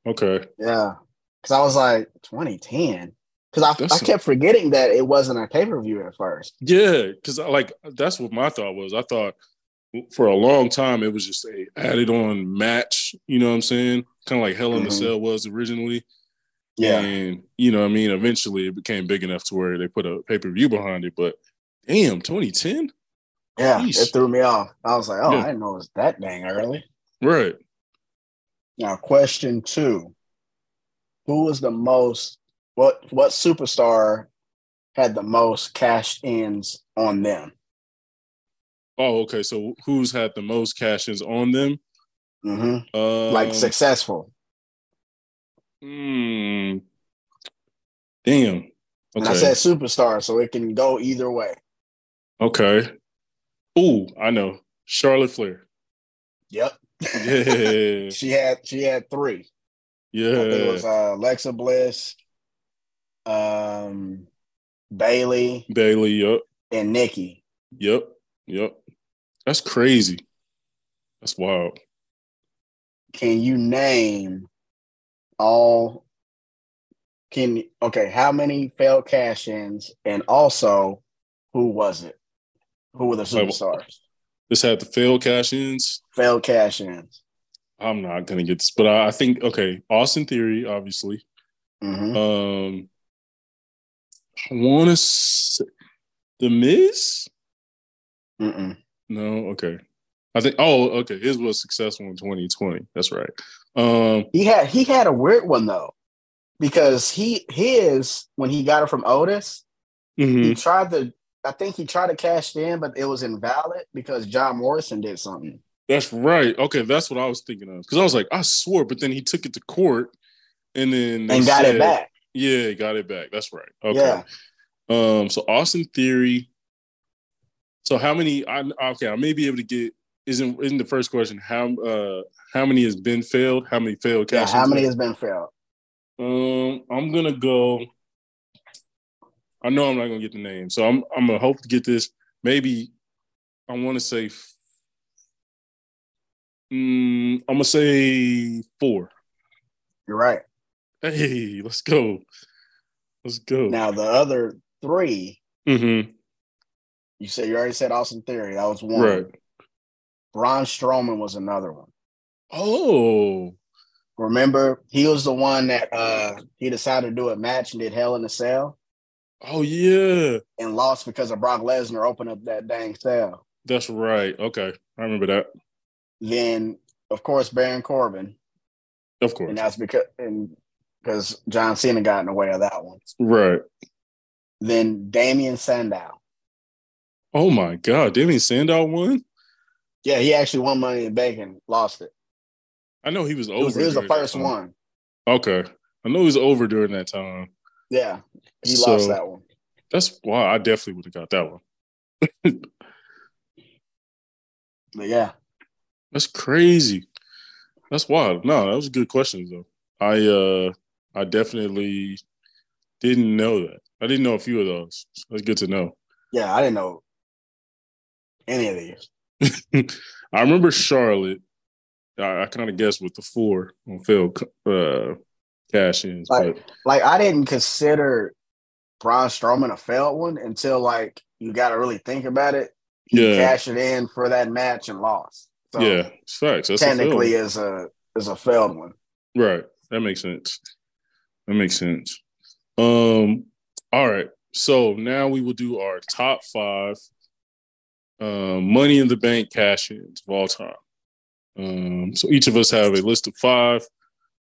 Okay. Yeah. Cause I was like, 2010. Cause I, I kept forgetting that it wasn't a pay per view at first. Yeah, because like that's what my thought was. I thought for a long time it was just a added on match. You know what I'm saying? Kind of like Hell in the Mhm. Cell was originally. Yeah. And you know, what I mean, eventually it became big enough to where they put a pay per view behind it. But damn, 2010, Yeah. Yeesh. It threw me off. I was like, oh, Yeah. I didn't know it was that dang early. right? Now, question two: Who was the most? What what superstar had the most cash ins on them? Oh, okay. So who's had the most cash ins on them? hmm Um, like successful. hmm, damn. And I said superstar, so it can go either way. okay. Ooh, I know. Charlotte Flair. Yep. Yeah. she had she had three. Yeah. it was uh, Alexa Bliss, um, Bayley, Bayley. yep, and Nikki. Yep. Yep. That's crazy. That's wild. Can you name all? Can okay? How many failed cash-ins, and also who was it? Who were the superstars? This had the failed cash ins. Failed cash-ins. I'm not gonna get this, but I, I think okay. Austin Theory, obviously. hmm Um, want to say the Miz. Mm-mm. No, okay. I think. Oh, okay. His was successful in 2020. That's right. Um, He had he had a weird one though, because he his when he got it from Otis, mhm. he tried to. I think he tried to cash it in, but it was invalid because John Morrison did something. That's right. Okay, that's what I was thinking of. Because I was like, I swore, but then he took it to court, and then and got said- it back. Yeah, got it back. That's right. Okay. Yeah. Um. So Austin Theory. So how many? I okay. I may be able to get. Isn't isn't the first question? How uh how many has been failed? How many failed Yeah, how many has been failed? Um. I'm gonna go. I know I'm not gonna get the name, so I'm I'm gonna hope to get this. Maybe I want to say. Mm, I'm gonna say four. You're right. Hey, let's go. Let's go. Now the other three, mm-hmm. you said you already said Austin Theory. That was one. Right. Braun Strowman was another one. Oh, Remember, he was the one that uh he decided to do a match and did Hell in a Cell. Oh yeah, and lost because of Brock Lesnar opened up that dang cell. That's right. Okay, I remember that. Then, of course, Baron Corbin. Of course, and that's because and because John Cena got in the way of that one. Right. Then Damien Sandow. Oh my God, Damien Sandow won. Yeah, he actually won Money in the Bank and lost it. I know he was over. It was, was the first one. Okay, I know he was over during that time. Yeah, he so, lost that one. That's why I definitely would have got that one. but yeah, that's crazy. That's wild. No, that was a good question though. I uh I definitely didn't know that. I didn't know a few of those. That's good to know. Yeah, I didn't know any of these. I remember Charlotte. I, I kind of guessed with the four on failed uh, cash ins. Like, but like I didn't consider Braun Strowman a failed one until like you got to really think about it. He yeah. cashed it in for that match and lost. So yeah, it's facts. That's technically, a is a is a failed one. Right. That makes sense. That makes sense. Um. All right. So now we will do our top five um, money in the bank cash ins of all time. Um, so each of us have a list of five.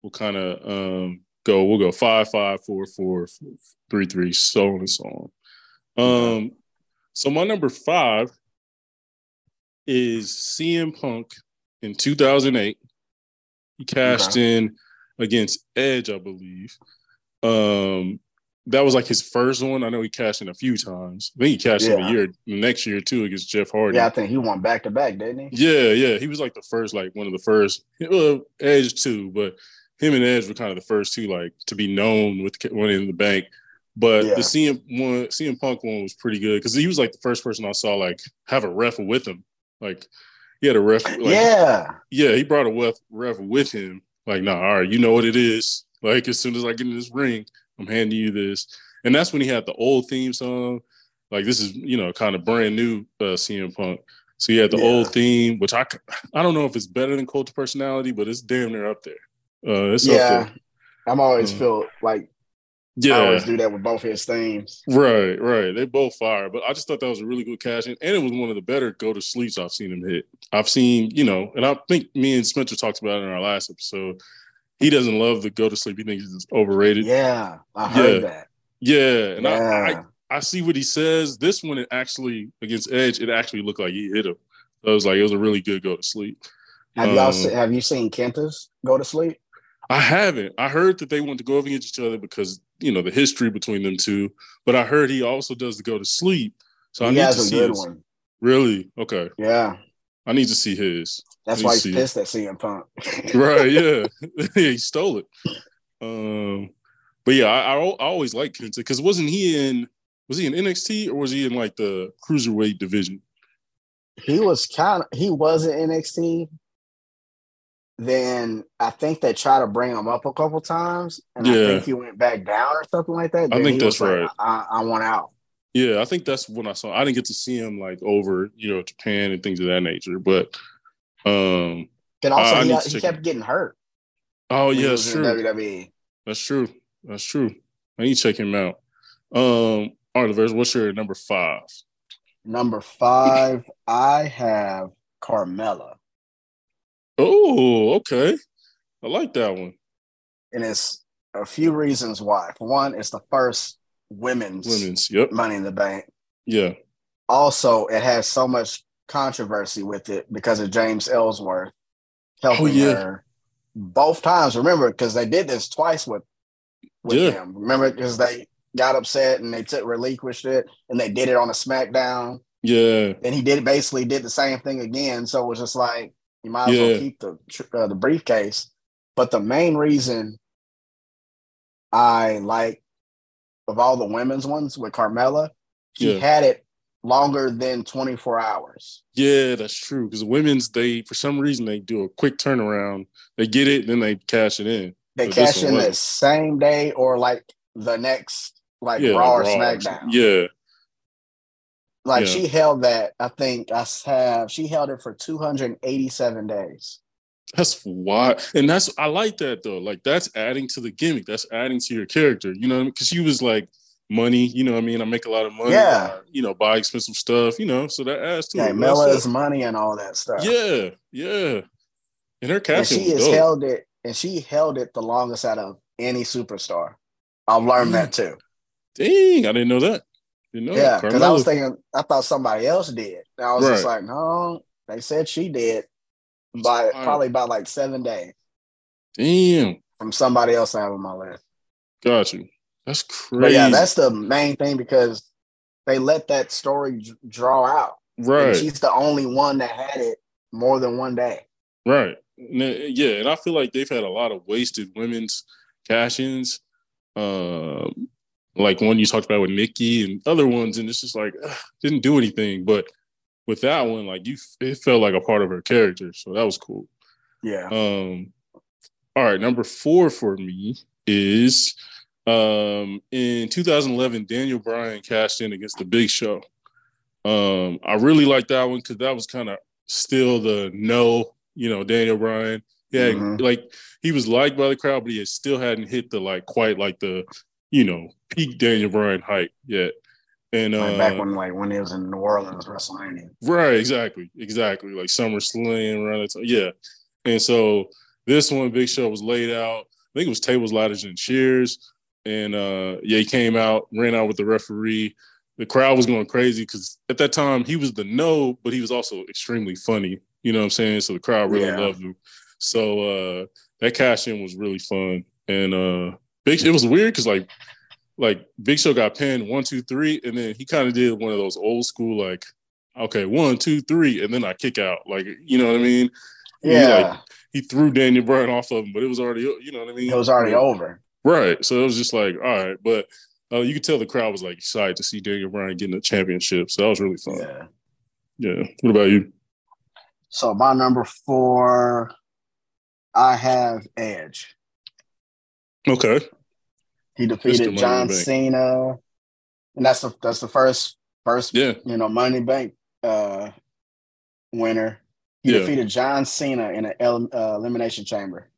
We'll kind of um, go. We'll go five, five, four, four, three, three, so on and so on. Um, so my number five is CM Punk in 2008. He cashed okay. in against Edge, I believe. Um, that was like his first one. I know he cashed in a few times. I think he cashed yeah. in a year next year too against Jeff Hardy. Yeah, I think he won back to back, didn't he? Yeah, yeah. He was like the first, like one of the first. Well, Edge too, but him and Edge were kind of the first two, like to be known with winning in the bank. But yeah. the CM one, CM Punk one was pretty good because he was like the first person I saw like have a ref with him. Like he had a ref. Like, yeah, yeah. He brought a ref, ref with him. Like, nah, all right, you know what it is. Like as soon as I get in this ring, I'm handing you this. And that's when he had the old theme song. Like this is, you know, kind of brand new uh, CM Punk. So he had the yeah. old theme, which I I don't know if it's better than Cult of Personality, but it's damn near up there. Uh, it's yeah. I'm always uh, feel like yeah, I always do that with both his themes. Right, right. They both fire, but I just thought that was a really good cash in, and it was one of the better go to sleeps I've seen him hit. I've seen, you know, and I think me and Spenser talked about it in our last episode he doesn't love the go to sleep. He thinks it's overrated. Yeah, I heard yeah. that. Yeah, and yeah. I, I, I see what he says. This one, it actually against Edge, it actually looked like he hit him. So it was like it was a really good go to sleep. Have um, y'all seen, have you seen Kenta's go to sleep? I haven't. I heard that they want to go against each other because you know the history between them two. But I heard he also does the go to sleep. So he I need to see his. One. Really? Okay. Yeah. I need to see his. That's why he's pissed it. at CM Punk. right? Yeah, yeah, he stole it. Um, but yeah, I, I, I always liked Kenta because wasn't he in? Was he in NXT or was he in like the cruiserweight division? He was kind of he was in NXT. Then I think they try to bring him up a couple times, and yeah. I think he went back down or something like that. Then I think that's right. Like, I, I want out. Yeah, I think that's when I saw. I didn't get to see him like over, you know, Japan and things of that nature. But um and also I, he, I he kept getting hurt. Oh yeah, that's true. WWE. That's true. That's true. I need to check him out. Um, Oliver, what's your number five? Number five, I have Carmella. Oh, okay. I like that one. And it's a few reasons why. For one, it's the first women's women's yep. money in the bank. Yeah. Also, it has so much controversy with it because of James Ellsworth oh, helping oh, yeah. her both times. Remember, because they did this twice with with yeah. him. Remember, because they got upset and they took relinquished it and they did it on a SmackDown. Yeah. And he did basically did the same thing again. So it was just like you might as yeah. well keep the uh, the briefcase. But the main reason I like of all the women's ones with Carmella, she yeah. had it longer than 24 hours. Yeah, that's true. Because women's, they for some reason they do a quick turnaround. They get it, then they cash it in. They cash in the same day or like the next like yeah, Raw or Raw SmackDown. Yeah. Like yeah. she held that, I think I have she held it for 287 days. That's why, and that's I like that though. Like that's adding to the gimmick. That's adding to your character. You know, because she was like money. You know, I mean, I make a lot of money. Yeah. Uh, you know, buy expensive stuff. You know, so that adds to Yeah, it. Mella's money and all that stuff. Yeah, yeah. And her and she has dope. held it, and she held it the longest out of any superstar. I've learned that too. Dang, I didn't know that. Didn't know Yeah, because I was thinking, I thought somebody else did. And I was just like, no, they said she did by Wow. probably about like seven days Damn, from somebody else I have on my list. got you. That's crazy. But yeah, that's the main thing because they let that story draw out. And right. she's the only one that had it more than one day. Right. Yeah, and I feel like they've had a lot of wasted women's cash-ins, um, like one you talked about with Nikki and other ones, and it's just like ugh, didn't do anything. But with that one, like you, it felt like a part of her character, so that was cool. Yeah. Um, all right, number four for me is um, in 2011, Daniel Bryan cashed in against the Big Show. Um, I really like that one because that was kind of still the no, you know, Daniel Bryan. Yeah, Mhm. like he was liked by the crowd, but he still hadn't hit the like quite like the, you know, peak Daniel Bryan height yet. And uh, Like back when like when he was in New Orleans WrestleMania. Right, exactly, exactly. Like SummerSlam around that time. Yeah. And so this one, Big Show was laid out. I think it was tables, ladders, and chairs. And uh yeah, he came out, ran out with the referee. The crowd was going crazy because at that time he was the no, but he was also extremely funny. You know what I'm saying? So the crowd really Yeah. loved him. So uh that cash in was really fun. And uh Big it was weird because like like Big Show got pinned one, two, three, and then he kind of did one of those old school like okay, one, two, three, and then I kick out. Like, you know what I mean? He, Yeah. like, he threw Daniel Bryan off of him, but it was already, you know what I mean? it was already over. Right. So it was just like, all right. But uh, you could tell the crowd was like excited to see Daniel Bryan getting a championship. So that was really fun. Yeah. Yeah. What about you? So my number four, I have Edge. Okay. He defeated John. Cena, and that's the that's the first first Yeah. you know Money Bank uh, winner. He Yeah. defeated John Cena in an el- uh, elimination chamber.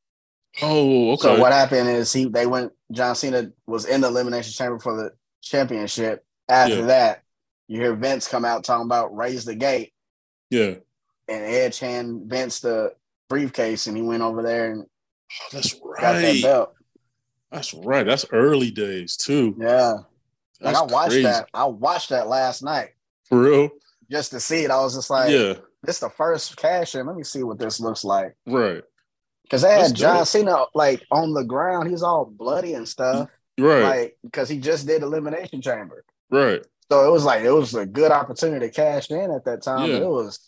Oh, okay. So what happened is he they went John Cena was in the elimination chamber for the championship. After Yeah. that, you hear Vince come out talking about raise the gate, yeah. and Edge hand Vince the briefcase, and he went over there and Oh, that's got that belt. That's right. That's early days too. Yeah, like That's I watched crazy. that. I watched that last night For real? just to see it. I was just like, yeah. this is the first cash in. Let me see what this looks like. Right. Because they That's had John dope. Cena like on the ground. He's all bloody and stuff. Right. Like because he just did elimination chamber. right. So it was like it was a good opportunity to cash in at that time. Yeah. It was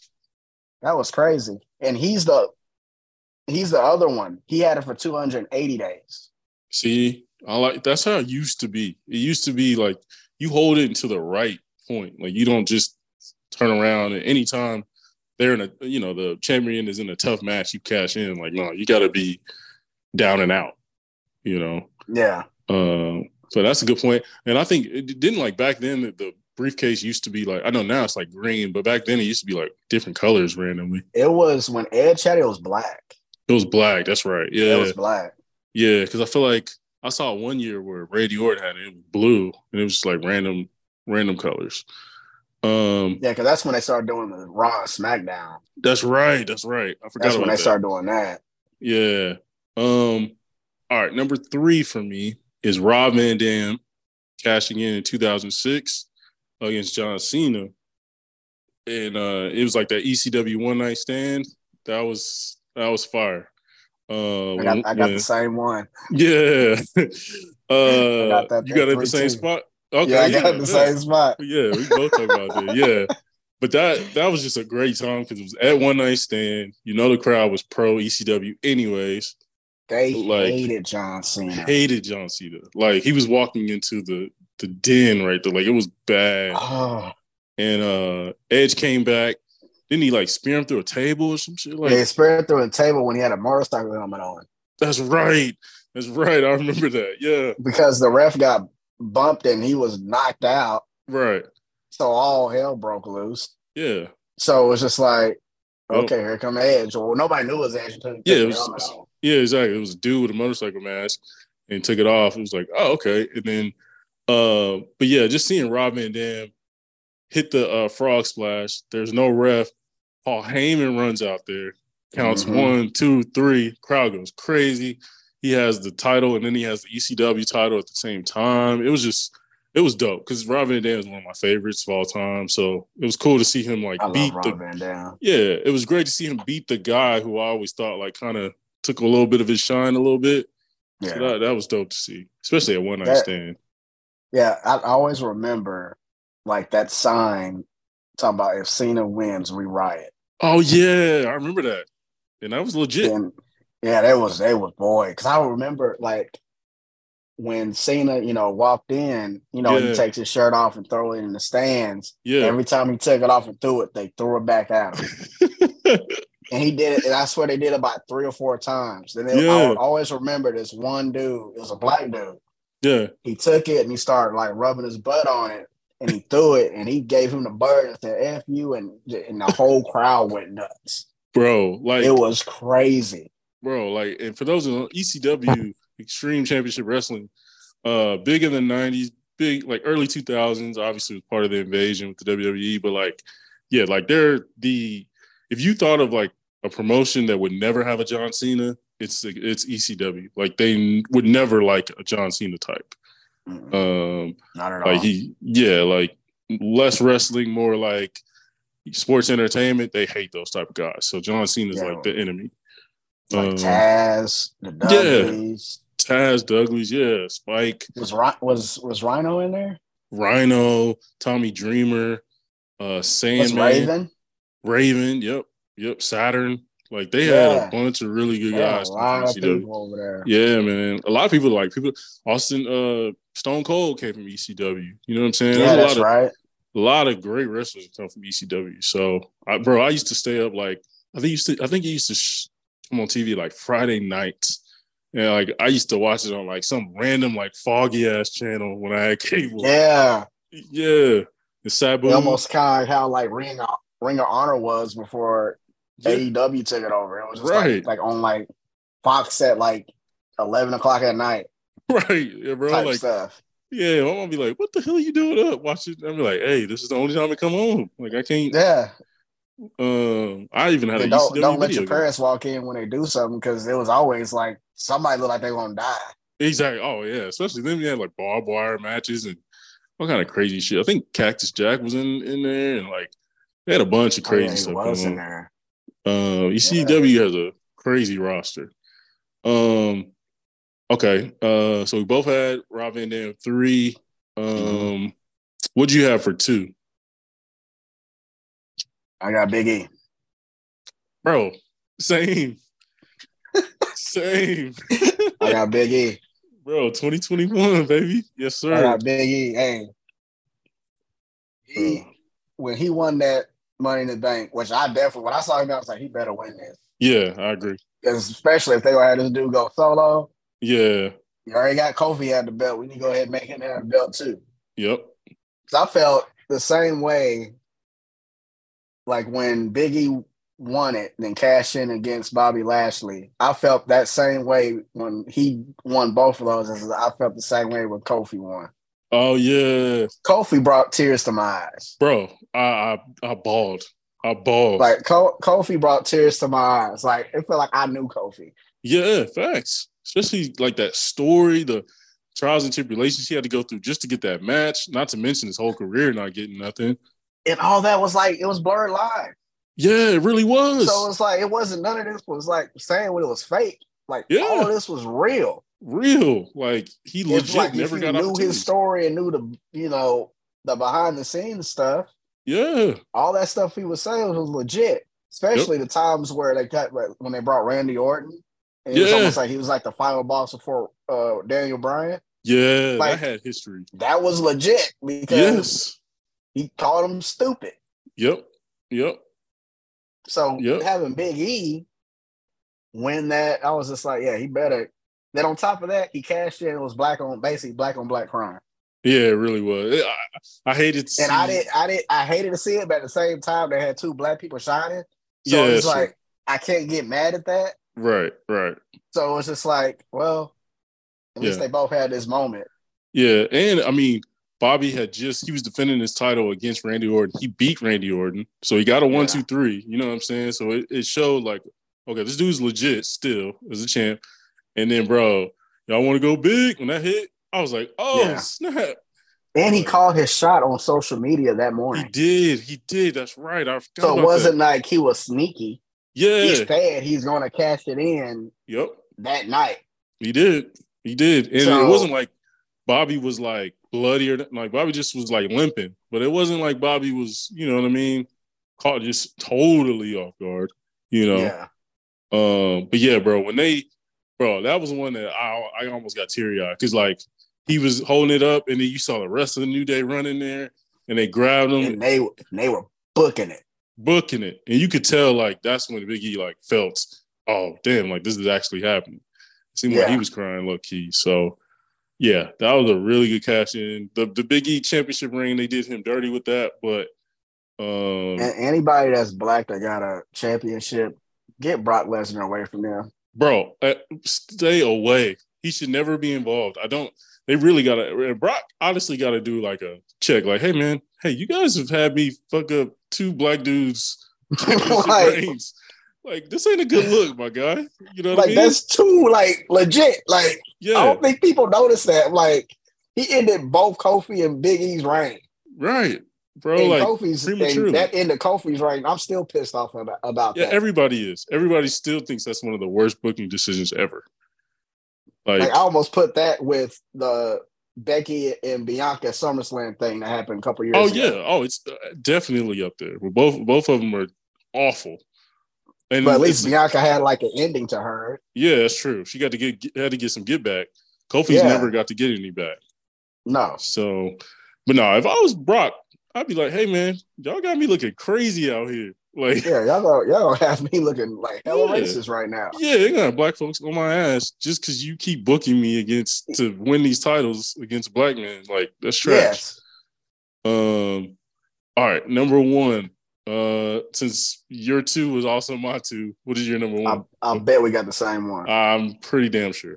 that was crazy. And he's the he's the other one. He had it for 280 days. See, I like that's how it used to be. It used to be like you hold it to the right point. Like you don't just turn around at any time they're in a you know, the champion is in a tough match, you cash in. Like, no, you gotta be down and out, you know. Yeah. Um, so that's a good point. And I think it didn't like back then the, the briefcase used to be like I know now it's like green, but back then it used to be like different colors randomly. It was when Ed it was black. It was black, that's right. Yeah. It was black. Yeah, because I feel like I saw one year where Randy Orton had it, it was blue, and it was just like random, random colors. Um, Yeah, because that's when they started doing the Raw SmackDown. that's right, that's right. I forgot That's when they that. started doing that. Yeah. Um. All right, number three for me is Rob Van Dam cashing in in 2006 against John Cena, and uh, it was like that ECW one night stand. That was that was fire. Uh, I got, when- I got when- the same one. Yeah. uh, got that you got it the same too. spot. Okay, yeah, I got the yeah. same spot. Yeah, we both talk about that. Yeah. But that that was just a great time because it was at one night stand. You know the crowd was pro ECW anyways. They Like, hated John Cena. Hated John Cena. Like he was walking into the the den right there. Like it was bad. Oh, And uh Edge came back. Didn't he like spear him through a table or some shit? Like they spread through a table when he had a motorcycle helmet on that's right. That's right. I remember that. Yeah. because the ref got bumped and he was knocked out. Right. So all hell broke loose. Yeah. So it was just like, Okay, here come Edge. Well, nobody knew it was Edge until yeah, was, yeah, exactly. It was a dude with a motorcycle mask and took it off. It was like, oh, okay. And then, uh, but yeah, just seeing Rob Van Dam hit the uh, frog splash. There's no ref. Paul Heyman runs out there, counts mm-hmm. one, two, three. Crowd goes crazy. He has the title, and then he has the ECW title at the same time. It was just, it was dope because Rob Van Dam is one of my favorites of all time. So it was cool to see him like I beat the. Van Dam. Yeah, it was great to see him beat the guy who I always thought like kind of took a little bit of his shine a little bit. Yeah, so that, that was dope to see, especially at one night stand. Yeah, I, I always remember like that sign talking about if Cena wins, we riot. Oh yeah, I remember that, and that was legit. And, yeah, that was that was boy. Because I remember like when Cena, you know, walked in, you know, yeah. he takes his shirt off and throw it in the stands. Yeah. Every time he took it off and threw it, they threw it back at him. and he did it, and I swear they did about three or four times. And yeah. I always remember this one dude, it was a black dude. Yeah. He took it and he started like rubbing his butt on it and he threw it and he gave him the bird and said F you and and the whole crowd went nuts. Bro, like it was crazy. Bro, like and for those of ECW Extreme Championship Wrestling, uh big in the 90s, big like early 2000s, obviously was part of the invasion with the WWE, but like yeah, like they're the if you thought of like a promotion that would never have a John Cena, it's it's ECW. Like they would never like a John Cena type. Mm-hmm. Um, Not at like all. he, yeah, like less wrestling, more like sports entertainment. They hate those type of guys. So John Cena's yeah. like the enemy. Like um, Taz, the Dudleys. Yeah, Taz, Douglas, yeah, Spike. Was was was Rhino in there? Rhino, Tommy Dreamer, uh, Sandman, Raven. Raven, yep, yep, Saturn. Like they yeah. had a bunch of really good yeah, guys. A lot of people over there. Yeah, man. A lot of people like people. Austin uh, Stone Cold came from ECW. You know what I'm saying? Yeah, that's of, right. A lot of great wrestlers come from ECW. So, I, bro, I used to stay up like I think used to I think he used to sh- come on TV like Friday nights. And like I used to watch it on like some random like foggy ass channel when I had cable. Yeah, yeah. The Sabu. Almost kind of how like Ring of, Ring of Honor was before yeah. AEW took it over. It was just right. like, like on like Fox at like eleven o'clock at night. Right, yeah, bro. like stuff. Yeah, I'm gonna be like, "What the hell are you doing up?" Watch it. I'm be like, "Hey, this is the only time I come home. Like, I can't." Yeah. Um, I even had and a don't, don't let your parents walk in when they do something because it was always like somebody look like they're gonna die. Exactly. Oh yeah, especially then we had like barbed wire matches and all kind of crazy shit. I think Cactus Jack was in in there and like they had a bunch of crazy oh, yeah, stuff. Was in there. Uh, ECW yeah. has a crazy roster. Um, okay. Uh, so we both had Rob Van Dam three. Um, mm-hmm. what'd you have for two? I got Big E. Bro, same. same. I got Big E. Bro, 2021, baby. Yes, sir. I got Big E. Hey. He, when he won that Money in the Bank, which I definitely when I saw him, I was like, he better win this. Yeah, I agree. Especially if they gonna have this dude go solo. Yeah. You already got Kofi at the belt. We need to go ahead and make him have the belt too. Yep. Cause I felt the same way like when Biggie won it, then cash in against Bobby Lashley. I felt that same way when he won both of those. I felt the same way when Kofi won. Oh yeah, Kofi brought tears to my eyes, bro. I I, I bawled. I bawled. Like Kofi brought tears to my eyes. Like it felt like I knew Kofi. Yeah, facts. Especially like that story, the trials and tribulations he had to go through just to get that match. Not to mention his whole career not getting nothing. And all that was like it was blurred live. Yeah, it really was. So it's like it wasn't none of this was like saying what it was fake. Like yeah. all this was real real. Like he legit like never got knew his story and knew the you know the behind the scenes stuff. Yeah, all that stuff he was saying was legit. Especially yep. the times where they got when they brought Randy Orton. And yeah. It was almost like he was like the final boss before uh, Daniel Bryan. Yeah, like, that had history. That was legit because yes. he called him stupid. Yep. Yep. So yep. having Big E win that, I was just like, yeah, he better then on top of that, he cashed in. It was black on basically black on black crime. Yeah, it really was. I, I hated, and I did, I did, I hated to see it, but at the same time, they had two black people shining. So yeah, it's like true. I can't get mad at that. Right, right. So it's just like, well, at least yeah. they both had this moment. Yeah, and I mean, Bobby had just he was defending his title against Randy Orton. He beat Randy Orton, so he got a one, yeah. two, three. You know what I'm saying? So it, it showed like, okay, this dude's legit still as a champ. And then, bro, y'all want to go big when that hit? I was like, oh yeah. snap! And he called his shot on social media that morning. He did. He did. That's right. I so it wasn't that. like he was sneaky. Yeah. He said he's going to cash it in. Yep. That night. He did. He did. And so, it wasn't like Bobby was like bloody or like Bobby just was like limping, but it wasn't like Bobby was, you know what I mean, caught just totally off guard, you know. Yeah. Um, but yeah, bro, when they, bro, that was one that I I almost got teary eyed because like he was holding it up, and then you saw the rest of the New Day running there, and they grabbed him, and they they were booking it, booking it, and you could tell like that's when Big E like felt, oh damn, like this is actually happening. It seemed yeah. like he was crying low key. So yeah, that was a really good cash in. The the Big E championship ring, they did him dirty with that, but um anybody that's black that got a championship, get Brock Lesnar away from them. Bro, uh, stay away. He should never be involved. I don't they really gotta Brock honestly gotta do like a check, like, hey man, hey, you guys have had me fuck up two black dudes like, like this ain't a good look, my guy. You know, like I mean? that's too like legit. Like, yeah, I don't think people notice that. Like, he ended both Kofi and Big E's reign. Right, bro. And like Kofi's and that ended Kofi's reign. I'm still pissed off about, about yeah, that. everybody is. Everybody still thinks that's one of the worst booking decisions ever. Like, like I almost put that with the Becky and Bianca SummerSlam thing that happened a couple years. Ago. Oh ago. yeah, oh it's uh, definitely up there. Both both of them are awful. And but at least Bianca had like an ending to her. Yeah, that's true. She got to get had to get some get back. Kofi's yeah. never got to get any back. No. So, but no, if I was Brock, I'd be like, hey man, y'all got me looking crazy out here. Like, yeah, y'all don't, y'all don't have me looking like hella yeah. racist right now. Yeah, they got black folks on my ass just because you keep booking me against to win these titles against black men. Like, that's trash. Yes. Um, all right, number one. Uh, since your two was also my two, what is your number one? I, I bet we got the same one. I'm pretty damn sure.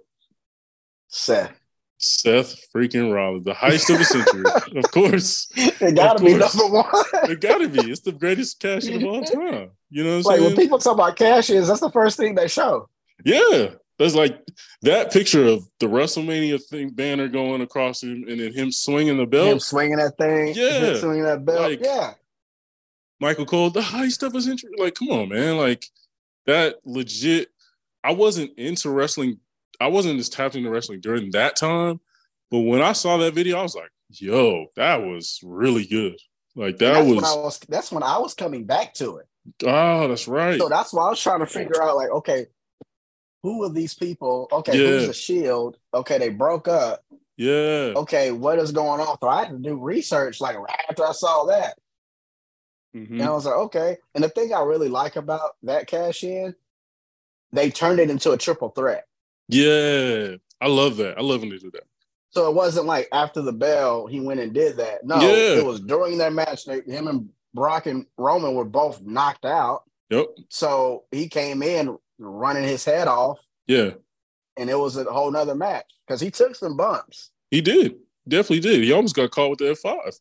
Seth. Seth freaking Rollins, the heist of the century. of course. It gotta be number one. it gotta be. It's the greatest cash in of all time. You know what I'm like saying? when people talk about cash ins, that's the first thing they show. Yeah. That's like that picture of the WrestleMania thing banner going across him and then him swinging the belt. Him swinging that thing. Yeah. swinging that belt. Like, yeah. Michael Cole, the heist of a century. Like, come on, man. Like that legit. I wasn't into wrestling I wasn't as tapped into wrestling during that time, but when I saw that video, I was like, "Yo, that was really good." Like that was, when was. That's when I was coming back to it. Oh, that's right. So that's why I was trying to figure out, like, okay, who are these people? Okay, yeah. who's the Shield? Okay, they broke up. Yeah. Okay, what is going on? So I had to do research, like right after I saw that. Mm-hmm. And I was like, okay. And the thing I really like about that cash in, they turned it into a triple threat. Yeah, I love that. I love when they do that. So it wasn't like after the bell he went and did that. No, yeah. it was during that match. They, him and Brock and Roman were both knocked out. Yep. So he came in running his head off. Yeah. And it was a whole nother match because he took some bumps. He did. Definitely did. He almost got caught with the F5.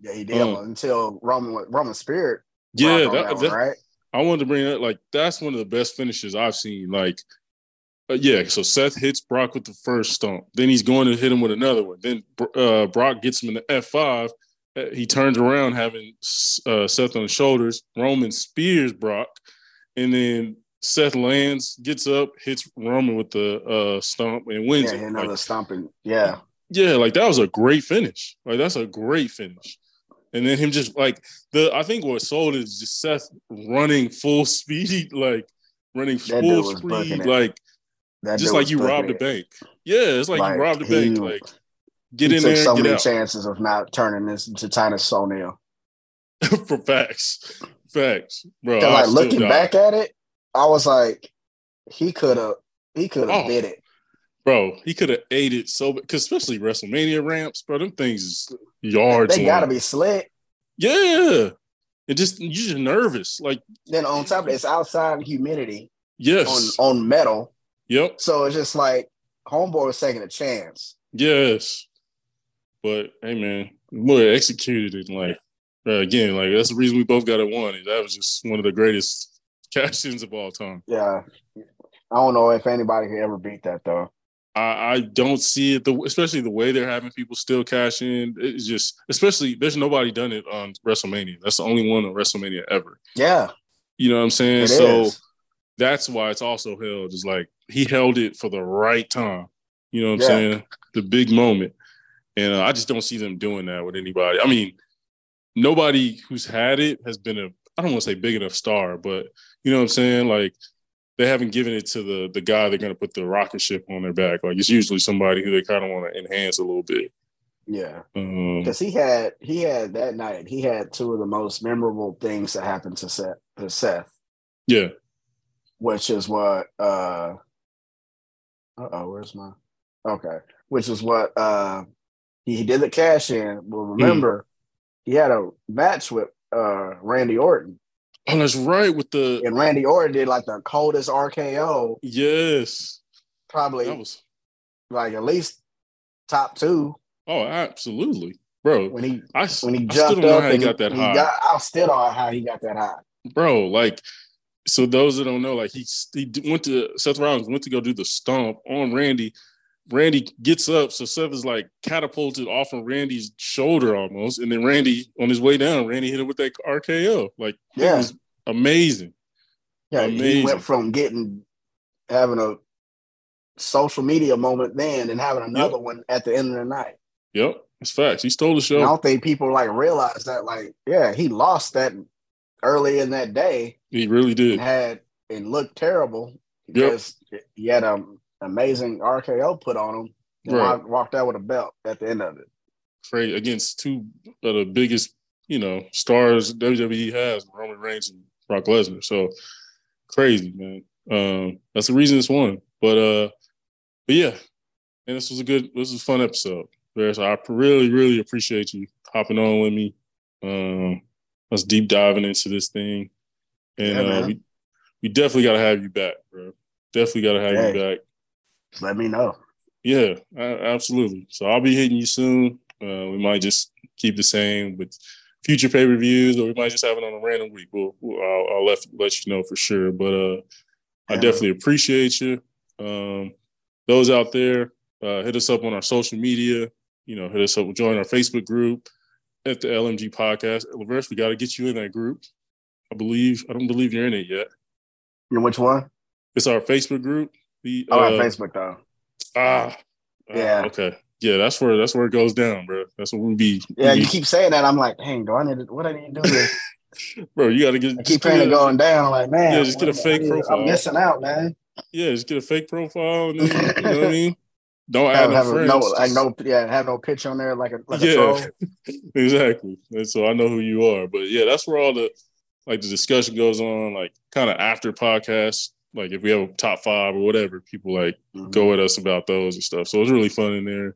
Yeah, he did um, until Roman Roman Spirit. Yeah, that, that, one, right. I wanted to bring that like that's one of the best finishes I've seen. Like uh, yeah, so Seth hits Brock with the first stomp. Then he's going to hit him with another one. Then uh, Brock gets him in the F5. Uh, he turns around having uh, Seth on the shoulders. Roman spears Brock. And then Seth lands, gets up, hits Roman with the uh, stomp, and wins. Yeah, another like, stomping. Yeah. Yeah, like that was a great finish. Like that's a great finish. And then him just like the I think what sold is just Seth running full speed, like running that full speed, like that just like you robbed a bank. Yeah, it's like, like you robbed a bank. Like get in there. So get many out. chances of not turning this into Titus O'Neil. For facts, facts, bro. Like looking back at it, I was like, he could have, he could have oh, did it, bro. He could have ate it so because especially WrestleMania ramps, bro. Them things is yards. They, they gotta be slick. Yeah, It just you're just nervous. Like then on top of it, it's outside humidity. Yes. On on metal. Yep. So it's just like homeboy was taking a chance. Yes. But hey man, we executed it like uh, again, like that's the reason we both got it won. That was just one of the greatest cash ins of all time. Yeah. I don't know if anybody could ever beat that though. I, I don't see it, the, especially the way they're having people still cash in. It's just, especially, there's nobody done it on WrestleMania. That's the only one on WrestleMania ever. Yeah. You know what I'm saying? It so is. that's why it's also held. Is like he held it for the right time. You know what I'm saying? The big moment. And uh, I just don't see them doing that with anybody. I mean, nobody who's had it has been a, I don't want to say big enough star, but you know what I'm saying? Like they haven't given it to the the guy they're going to put the rocket ship on their back. Like it's usually somebody who they kind of want to enhance a little bit. Yeah. Um, Because he had he had that night, he had two of the most memorable things that happened to Seth to Seth, yeah, which is what uh uh oh, where's my okay. Which is what uh he, he did the cash in. Well remember he had a match with uh Randy Orton. oh, that's right with the And Randy Orton did like the coldest RKO, yes, probably that was like at least top two oh absolutely, bro. when he I, when he I still jumped don't know up how he got that he high. got I still don't know how he got that high. bro. Like, so those that don't know, like he he went to Seth Rollins went to go do the stomp on Randy. Randy gets up, so Seth is like catapulted off of Randy's shoulder almost, and then Randy on his way down, Randy hit him with that RKO. Like, Yeah. it was amazing. Yeah, he Amazing. went from getting having a social media moment then and having another one at the end of the night. Yep, it's facts. He stole the And I don't think people like realize that. Like, yeah, he lost that early in that day He really and did. had and looked terrible because he had an amazing RKO put on him and Right. walked, out with a belt at the end of it. Crazy against two of the biggest, you know, stars WWE has, Roman Reigns and Brock Lesnar. So crazy, man. Um, that's the reason it's won. But uh, but yeah, and this was a good, this was a fun episode. I really, really appreciate you hopping on with me. Um, us deep diving into this thing, and Yeah, uh, we we definitely got to have you back, bro. Definitely got to have Hey. you back. Let me know. Yeah, a- absolutely. So I'll be hitting you soon. Uh, we might just keep the same with future pay per views, or we might just have it on a random week. We'll, we'll I'll, I'll let let you know for sure. But uh, I Yeah. definitely appreciate you. Um, those out there, uh, hit us up on our social media. You know, hit us up, join our Facebook group at the LMG Podcast. Laverse, we got to get you in that group. I believe I don't believe you're in it yet. You which one? It's our Facebook group. The Oh, uh, Facebook though. Ah, ah, Yeah. okay. Yeah, that's where that's where it goes down, bro. That's what we be. Yeah, we you be- keep saying that. I'm like, dang, do I need to? What I need to do? This? bro. You got to get. I keep it going down. Like, man, Yeah, just get a fake profile. I'm missing out, man. Yeah, just get a fake profile, then you know what I mean. Don't add Have, no have a- friends. no, like no, yeah, have no pitch on there like a like a Yeah. troll. exactly. And so I know who you are, but yeah, that's where all the like the discussion goes on, like kind of after podcasts. Like if we have a top five or whatever, people like Mhm. go at us about those and stuff. So it's really fun in there.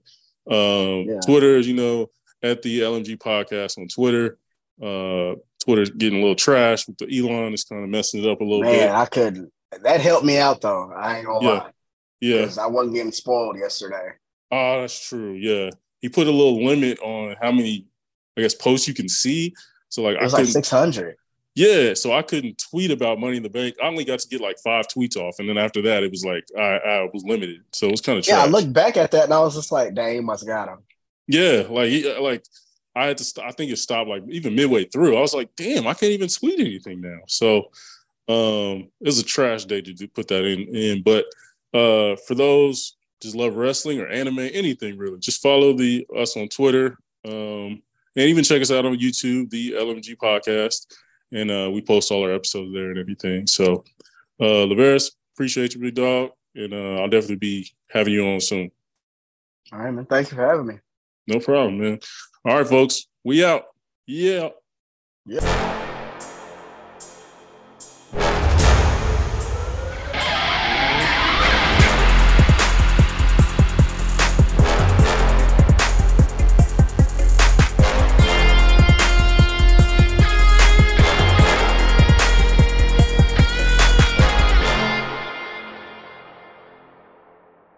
Um, Yeah. Twitter, as you know, at the LMG podcast on Twitter. Uh, Twitter's getting a little trash with the Elon. It's kind of messing it up a little Man, bit. I couldn't. That helped me out though. I ain't gonna Yeah. lie, Yeah. I wasn't getting spoiled yesterday. Oh, that's true. Yeah. He put a little limit on how many, I guess, posts you can see. So like It I was like six hundred. yeah. So I couldn't tweet about Money in the Bank. I only got to get like five tweets off, and then after that, it was like I, I was limited. So it was kind of Yeah, I looked back at that and I was just like, dang, he must have got him. Yeah, like like I had to. St- I think it stopped like even midway through. I was like, damn, I can't even tweet anything now. So um, it was a trash day to do, put that in. In, but uh, for those just love wrestling or anime, anything really, just follow the us on Twitter, um, and even check us out on YouTube, the LMG Podcast, and uh, we post all our episodes there and everything. So, uh, Laveris, appreciate you, big dog, and uh, I'll definitely be having you on soon. All right, man. Thank you for having me. No problem, man. All right, folks. We out. Yeah. Yeah.